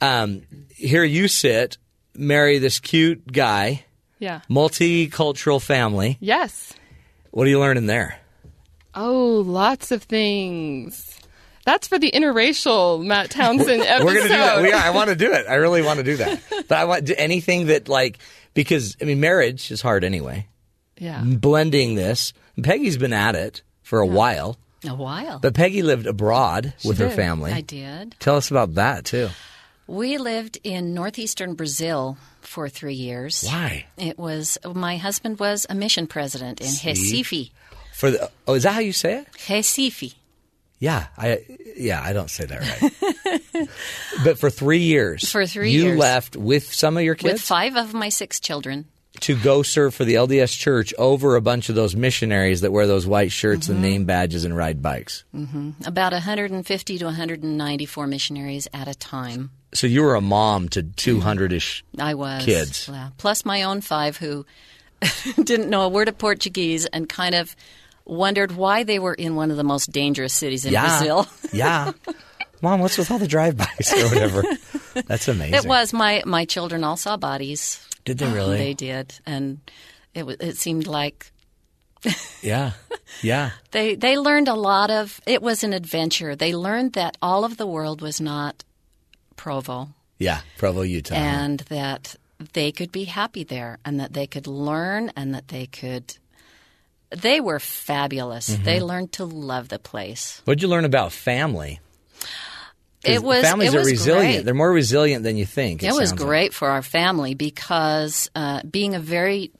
S1: Um, here you sit, marry this cute guy,
S8: Yeah.
S1: multicultural family.
S8: Yes.
S1: What are you learning there?
S8: Oh, lots of things. That's for the interracial Matt Townsend episode.
S1: We're gonna do that. We are. I want to do it. I really want to do that. But I want anything that like because I mean marriage is hard anyway.
S8: Yeah.
S1: Blending this. Peggy's been at it for a while,
S9: a while.
S1: but Peggy lived abroad with her family.
S9: I did.
S1: Tell us about that too.
S9: We lived in northeastern Brazil for three years.
S1: Why?
S9: It was my husband was a mission president in Recife.
S1: For the oh, is that how you say it?
S9: Recife.
S1: Yeah, I yeah I don't say that right. but for three years,
S9: For three
S1: you
S9: years.
S1: left with some of your kids?
S9: With five of my six children.
S1: to go serve for the LDS Church over a bunch of those missionaries that wear those white shirts
S9: Mm-hmm.
S1: and name badges and ride bikes.
S9: About 150 to 194 missionaries at a time.
S1: So you were a mom to two hundred ish.
S9: I was.
S1: Kids.
S9: Yeah. Plus my own five who didn't know a word of Portuguese and kind of wondered why they were in one of the most dangerous cities in
S1: Yeah,
S9: Brazil.
S1: yeah. Mom, what's with all the drive-bys or whatever? That's amazing.
S9: It was my my children all saw bodies.
S1: Did they really?
S9: They did, and it it seemed like
S1: yeah, yeah.
S9: they they learned a lot of. It was an adventure. They learned that all of the world was not Provo,
S1: Yeah, Provo, Utah.
S9: and that they could be happy there, and that they could learn, and that they could They were fabulous.
S1: Mm-hmm.
S9: They learned to love the place.
S1: What'd you learn about family?
S9: It was
S1: families
S9: it
S1: are
S9: was
S1: resilient.
S9: Great.
S1: They're more resilient than you think.
S9: It, was
S1: sounds like.
S9: great for our family because uh, being a very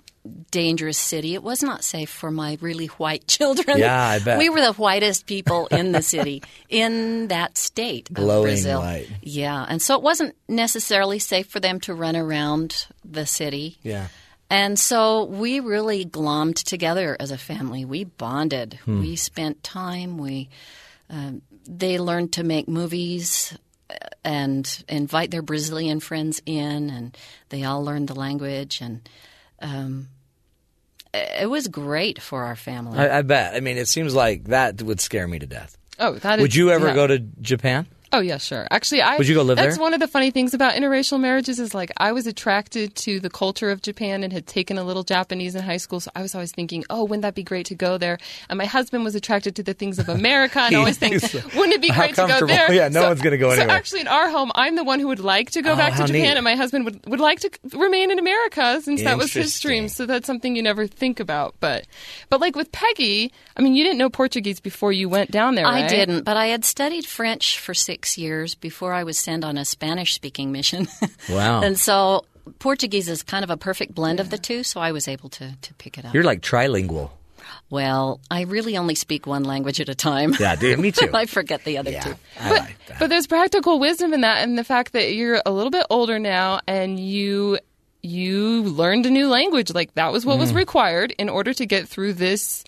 S9: dangerous city, it was not safe for my really white children.
S1: Yeah, I bet.
S9: We were the whitest people in the city, in that state of
S1: Glowing
S9: Brazil.
S1: white.
S9: Yeah, and so it wasn't necessarily safe for them to run around the city.
S1: Yeah.
S9: And so we really glommed together as a family. We bonded.
S1: Hmm.
S9: We spent time. We um, they learned to make movies uh, and invite their Brazilian friends in, and they all learned the language. And um, it was great for our family.
S1: I, I bet. I mean, it seems like that would scare me to death.
S8: Oh, that is.
S1: Would you ever
S8: yeah.
S1: go to Japan?
S8: Oh yeah, sure. Actually, I
S1: Would you go live
S8: That's
S1: there?
S8: one of the funny things about interracial marriages is like I was attracted to the culture of Japan and had taken a little Japanese in high school, so I was always thinking, oh, wouldn't that be great to go there? And my husband was attracted to the things of America, and always think, uh, wouldn't it be great to go there?
S1: Yeah, no one's gonna go anywhere.
S8: so actually, in our home, I'm the one who would like to go
S1: Oh,
S8: back to Japan,
S1: neat.
S8: and my husband would would like to remain in America since that was his dream. So that's something you never think about. But but like with Peggy, I mean, you didn't know Portuguese before you went down there.
S9: I didn't, but I had studied French for six years before I was sent on a Spanish speaking mission.
S1: Wow.
S9: and so Portuguese is kind of a perfect blend of the two, so I was able to, to pick it up.
S1: You're like trilingual.
S9: well, I really only speak one language at a time.
S1: Yeah, dude, me too.
S9: I forget the other two.
S1: I
S8: but,
S1: like that.
S8: but there's practical wisdom in that and the fact that you're a little bit older now and you you learned a new language like that was what
S1: Mm.
S8: was required in order to get through this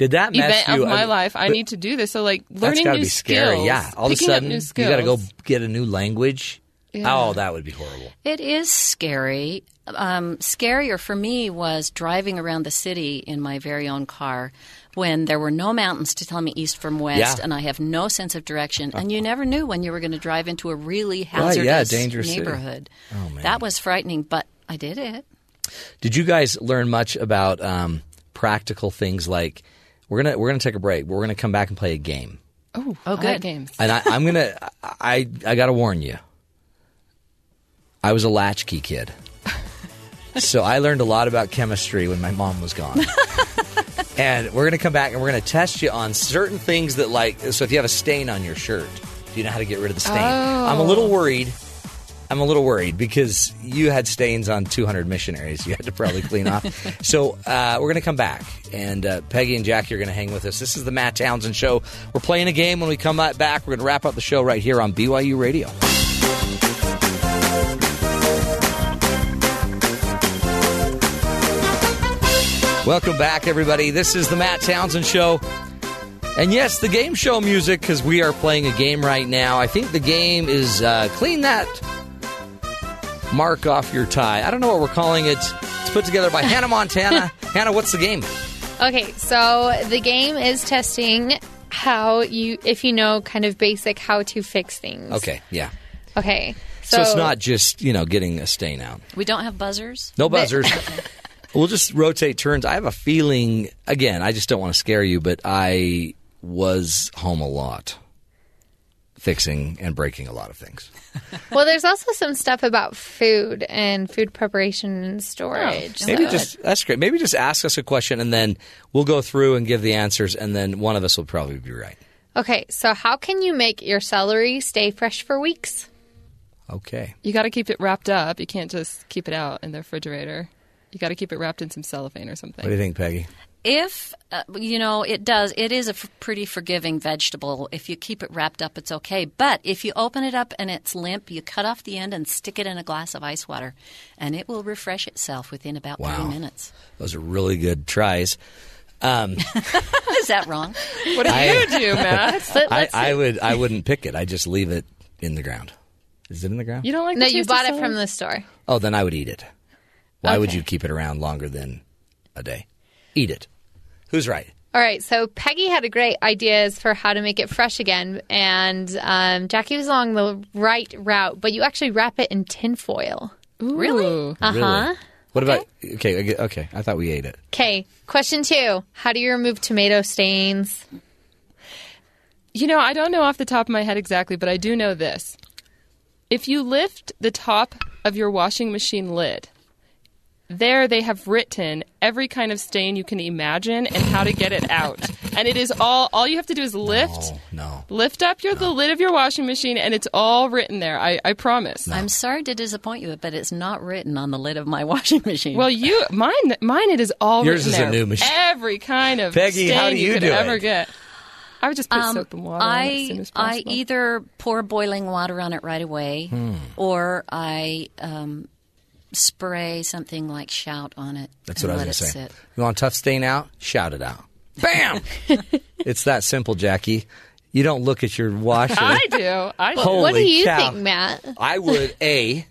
S1: Did that mess
S8: event
S1: you?
S8: of my
S1: I mean,
S8: life i need to do this so like learning
S1: got
S8: new
S1: be scary.
S8: skills
S1: Yeah. All of a
S8: picking up
S1: sudden,
S8: new
S1: you got to go get a new language. Oh, that would be horrible.
S9: It is scary. Um, scarier for me was driving around the city in my very own car when there were no mountains to tell me east from west,
S1: Yeah.
S9: and I have no sense of direction. And you never knew when you were going to drive into a really
S1: Right,
S9: hazardous
S1: yeah, dangerous city.
S9: neighborhood.
S1: Oh, man.
S9: That was frightening, but I did it.
S1: Did you guys learn much about um, practical things like we're gonna we're gonna take a break. We're gonna come back and play a game.
S8: oh,
S9: Oh,
S8: I like
S9: good.
S8: games
S1: And I, I'm gonna I I gotta warn you. I was a latchkey kid, so I learned a lot about chemistry when my mom was gone. and we're gonna come back and we're gonna test you on certain things that like. So if you have a stain on your shirt, do you know how to get rid of the stain? Oh. I'm a little worried. I'm a little worried because you had stains on 200 missionaries you had to probably clean off. So uh, we're going to come back, and uh, Peggy and Jackie are going to hang with us. This is the Matt Townsend Show. We're playing a game. When we come back, we're going to wrap up the show right here on BYU Radio. Welcome back, everybody. This is the Matt Townsend Show. And yes, the game show music, because we are playing a game right now. I think the game is uh, Clean That Mark Off Your Tie. I don't know what we're calling it. It's put together by Hannah Montana. Hannah, what's the game?
S5: Okay, so the game is testing how you, if you know kind of basic how to fix things.
S1: Okay, yeah.
S5: Okay.
S1: So,
S5: So,
S1: it's not just, you know, getting a stain out.
S9: We don't have buzzers.
S1: No buzzers. we'll just rotate turns. I have a feeling, again, I just don't want to scare you, but I was home a lot, fixing and breaking a lot of things.
S5: Well, there's also some stuff about food and food preparation and storage.
S1: Maybe
S5: so-
S1: just that's great. Maybe just ask us a question and then we'll go through and give the answers, and then one of us will probably be right.
S5: Okay, so how can you make your celery stay fresh for weeks?
S1: Okay.
S8: you got to keep it wrapped up you can't just keep it out in the refrigerator you got to keep it wrapped in some cellophane or something
S1: What do you think, Peggy?
S9: If uh, you know, it does. It is a f- pretty forgiving vegetable. If you keep it wrapped up, it's okay. But if you open it up and it's limp, you cut off the end and stick it in a glass of ice water, and it will refresh itself within about
S1: Wow.
S9: thirty minutes.
S1: Those are really good tries. Um,
S9: Is that wrong?
S8: what do
S1: I-
S8: you do matt
S1: I, I would I wouldn't pick it. I just leave it in the ground. Is it in the ground?
S8: you don't like
S5: no,
S8: the
S5: you bought it from the store.
S1: Oh, then I would eat it. Why would you keep it around longer than a day? Eat it. Who's right?
S5: All right, so Peggy had a great ideas for how to make it fresh again, and um, Jackie was along the right route, but you actually wrap it in tinfoil.
S8: really
S5: Uh huh.
S1: Really? What about okay? okay, Okay, I thought we ate it.
S5: Okay, question two: How do you remove tomato stains?
S8: You know, I don't know off the top of my head exactly, but I do know this. If you lift the top of your washing machine lid, there they have written every kind of stain you can imagine and how to get it out. and it is all all you have to do is lift
S1: No, no.
S8: lift up your the lid of your washing machine and it's all written there. I, I promise.
S9: I'm sorry to disappoint you, but it's not written on the lid of my washing machine.
S8: Well, you mine mine it is all
S1: Yours
S8: written
S1: is a new machine.
S8: Every kind of
S1: Peggy,
S8: stain
S1: how do you
S8: could
S1: do
S8: ever
S1: it?
S8: get. I would just put
S9: Um,
S8: soap and water on it as soon
S9: I
S8: as
S9: I either pour boiling water on it right away,
S1: Hmm.
S9: or I um, spray something like shout on it.
S1: That's what I
S9: let
S1: was going to say.
S9: sit.
S1: You want tough stain out? Shout it out. Bam! it's that simple, Jackie. You don't look at your washer.
S8: I do. I do.
S1: Holy
S5: what do you
S1: cow.
S5: think, Matt?
S1: I would a.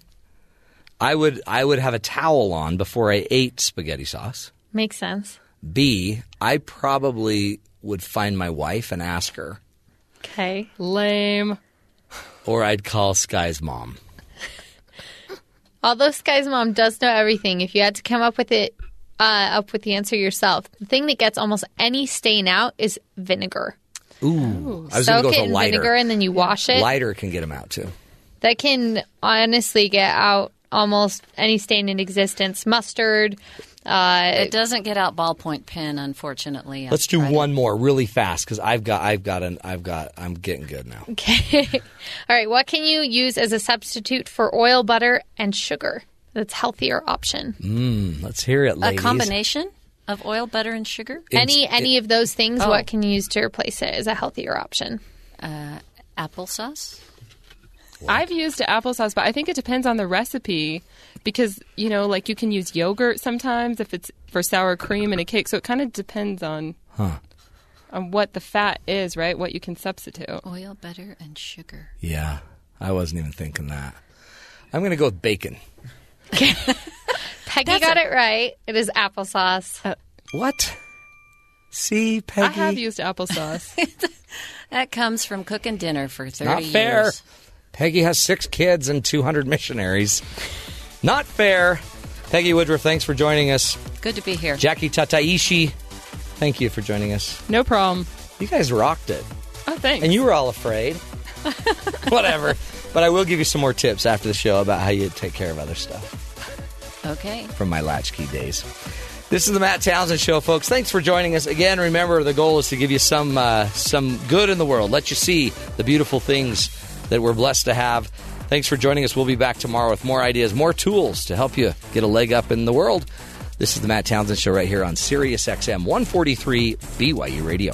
S1: I would I would have a towel on before I ate spaghetti sauce.
S5: Makes sense.
S1: B. I probably would find my wife and ask her,
S5: Okay.
S8: Lame.
S1: or I'd call Sky's mom.
S5: Although Sky's mom does know everything, if you had to come up with it, uh, up with the answer yourself, the thing that gets almost any stain out is vinegar.
S1: Ooh, I was going to
S5: Soak
S1: go
S5: it
S1: a
S5: in
S1: lighter.
S5: vinegar and then you wash it.
S1: Lighter can get them out too.
S5: That can honestly get out almost any stain in existence. Mustard. Uh,
S9: It doesn't get out ballpoint pen, unfortunately. I've
S1: Let's do
S9: tried
S1: one more really fast because I've got I've got an I've got I'm getting good now.
S5: Okay. All right. What can you use as a substitute for oil, butter, and sugar? That's healthier option.
S1: Let's hear it, ladies.
S9: A combination of oil, butter, and sugar.
S5: any any of those things,
S9: Oh.
S5: what can you use to replace it as a healthier option?
S9: Uh, Applesauce.
S8: I've used applesauce, but I think it depends on the recipe because you know, like you can use yogurt sometimes if it's for sour cream in a cake. So it kind of depends on on what the fat is, right? What you can substitute.
S9: Oil, butter, and sugar.
S1: Yeah, I wasn't even thinking that. I'm going to go with bacon.
S5: Peggy got it right. It is applesauce.
S1: Uh, what? See, Peggy.
S8: I have used applesauce.
S9: That comes from cooking dinner for 30
S1: Not fair.
S9: years.
S1: Peggy has six kids and 200 missionaries. Not fair. Peggy Woodruff, thanks for joining us.
S9: Good to be here.
S1: Jackie Tateishi, thank you for joining us.
S8: no problem.
S1: You guys rocked it.
S8: Oh, thanks.
S1: And you were all afraid. Whatever. But I will give you some more tips after the show about how you take care of other stuff
S9: Okay.
S1: from my latchkey days. This is the Matt Townsend Show, folks. Thanks for joining us again. Remember, the goal is to give you some uh, some good in the world. Let you see the beautiful things that we're blessed to have. Thanks for joining us. We'll be back tomorrow with more ideas, more tools to help you get a leg up in the world. This is the Matt Townsend Show right here on Sirius XM 143 BYU Radio.